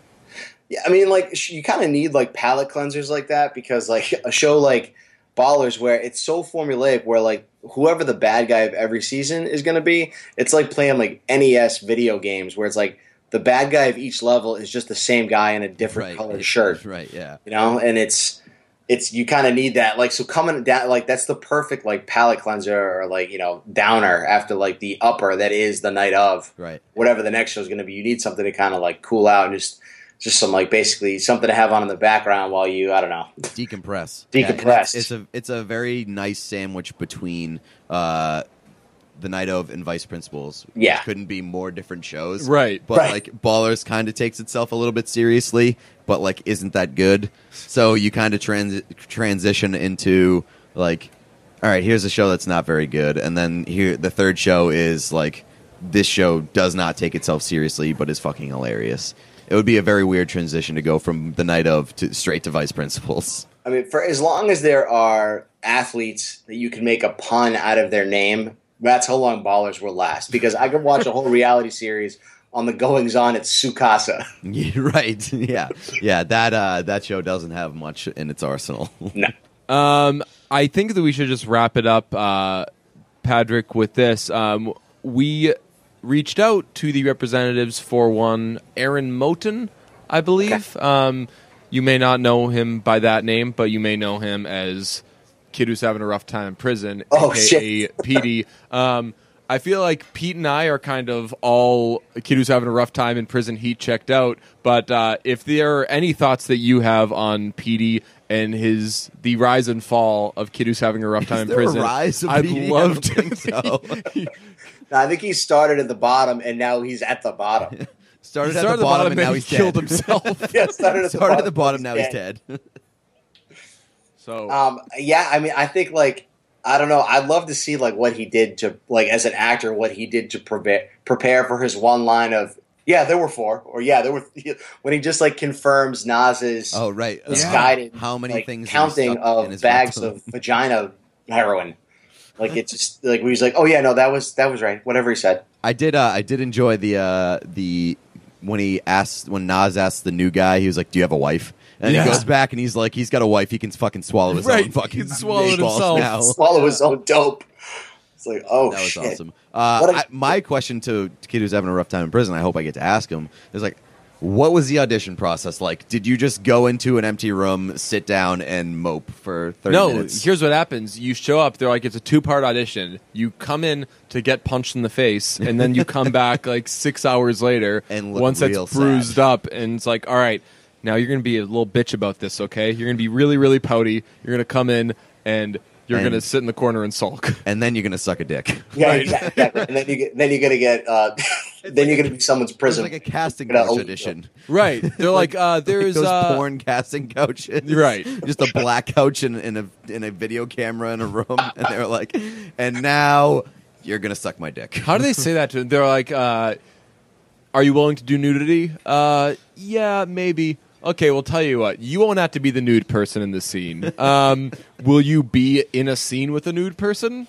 Yeah, I mean, like you kind of need like palate cleansers like that because like a show like Ballers, where it's so formulaic, where like whoever the bad guy of every season is going to be, it's like playing like NES video games where it's like the bad guy of each level is just the same guy in a different colored shirt, Right. Yeah. you know, and it's it's you kind of need that like so coming down like that's the perfect like palate cleanser or like you know downer after like the upper that is the night of Right. whatever the next show is going to be. You need something to kind of like cool out and just just some like basically something to have on in the background while you I don't know. Decompress. Decompress. Yeah, it's, it's a it's a very nice sandwich between uh, the night of and Vice Principals. which Yeah. couldn't be more different shows. Right. But Right. like Ballers kind of takes itself a little bit seriously, but like isn't that good. So you kind of trans- transition into like, all right, here's a show that's not very good, and then here the third show is like this show does not take itself seriously, but is fucking hilarious. It would be a very weird transition to go from the night of to straight to Vice Principals. I mean, for as long as there are athletes that you can make a pun out of their name, that's how long ballers will last. Because I could watch a whole reality series on the goings on at Sukasa. Yeah, right. Yeah. Yeah, that uh that show doesn't have much in its arsenal. No. Um, I think that we should just wrap it up, uh, Patrick, with this. Um, we reached out to the representatives for one Aaron Moten, I believe. Um, you may not know him by that name, but you may know him as kid who's having a rough time in prison, Oh, aka. Petey. Um, I feel like Pete and I are kind of all kid who's having a rough time in prison heat checked out. But uh, if there are any thoughts that you have on Petey and his the rise and fall of kid who's having a rough time in prison, rise of I'd Petey? I love to. think so. No, I think he started at the bottom and now he's at the bottom. Started, He at started the bottom, and now he's killed dead. himself. yeah, started at the bottom. at the bottom, now he's dead. so Um, yeah, I mean, I think like I don't know. I'd love to see like what he did to like as an actor, what he did to prepare prepare for his one line of yeah, there were four, or yeah, there were when he just like confirms Naz's oh right. Uh, misguided How many like, things are counting stuck in of his bags rectum? of vagina heroin. Like it's just like where was like, oh yeah, no, that was that was right. Whatever he said. I did. Uh, I did enjoy the uh, the when he asked when Naz asked the new guy, he was like, "Do you have a wife?" And Yeah. he goes back and he's like, "He's got a wife. He can fucking swallow his Right, own fucking he can swallow it meatballs himself. now." Swallow his own dope. It's like, oh that was shit. awesome. Uh, a- I, my question to, to kid who's having a rough time in prison, I hope I get to ask him, is like, what was the audition process like? Did you just go into an empty room, sit down, and mope for thirty no, minutes? here's what happens. You show up. They're like, it's a two part audition. You come in to get punched in the face, and then you come back like six hours later, And look once it's bruised up, and it's like, all right, Now you're going to be a little bitch about this, okay? You're going to be really, really pouty. You're going to come in and you're And- going to sit in the corner and sulk. and then you're gonna suck a dick. Yeah, Right. exactly. And then you get, then you're gonna get uh, then you're gonna be someone's It's prison. like a casting Get a- couch edition. right. They're like, uh, there's those uh, porn casting couches, Right. Just a black couch in, in a in a video camera in a room, and they're like, and now you're gonna suck my dick. How do they say that to? them? They're like, uh, "Are you willing to do nudity?" Uh, yeah, maybe. Okay, well, tell you what. You won't have to be the nude person in the scene. Um, will you be in a scene with a nude person?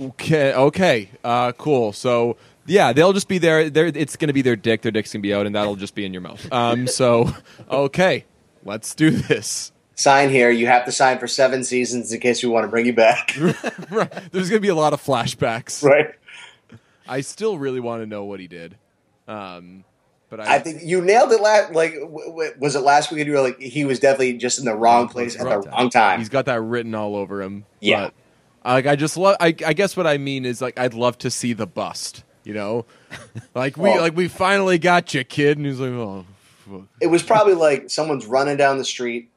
Okay, okay, uh, cool. So yeah, they'll just be there. They're, it's going to be their dick. Their dick's going to be out, and that'll just be in your mouth. Um, so okay, let's do this. sign here. You have to sign for seven seasons in case we want to bring you back. Right. There's going to be a lot of flashbacks. right. I still really want to know what he did. Um, but I, I think you nailed it. Last like w- w- was it last week? You were like he was definitely just in the wrong place at the Wrong time. He's got that written all over him. Yeah. But, like I just love. I, I guess what I mean is like I'd love to see the bust. You know, like we Well- like we finally got you, kid. And he's like, oh, fuck. it was probably like someone's running down the street,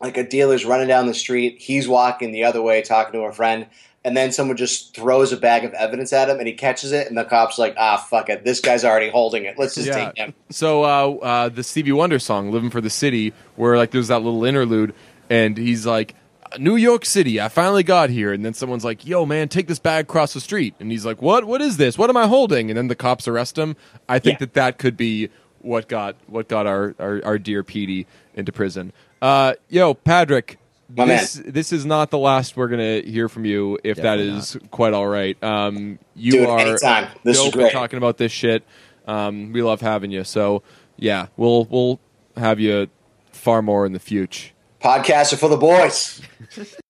like a dealer's running down the street. He's walking the other way, talking to a friend, and then someone just throws a bag of evidence at him, and he catches it, and the cop's like, "Ah, fuck it, this guy's already holding it. Let's just Yeah. take him." So uh, uh, the Stevie Wonder song "Living for the City," where like there's that little interlude, and he's like, "New York City, I finally got here," and then someone's like, "Yo, man, take this bag across the street," and he's like, "What? What is this? What am I holding?" And then the cops arrest him. I think Yeah. that that could be what got what got our our, our dear Petey into prison. Uh, yo, Patrick. My this, this is not the last we're gonna hear from you, if Definitely that is quite all right. Um, you Dude, are anytime. This is dope at great. talking about this shit. Um, we love having you. So yeah, we'll we'll have you far more in the future. Podcasts are for the boys.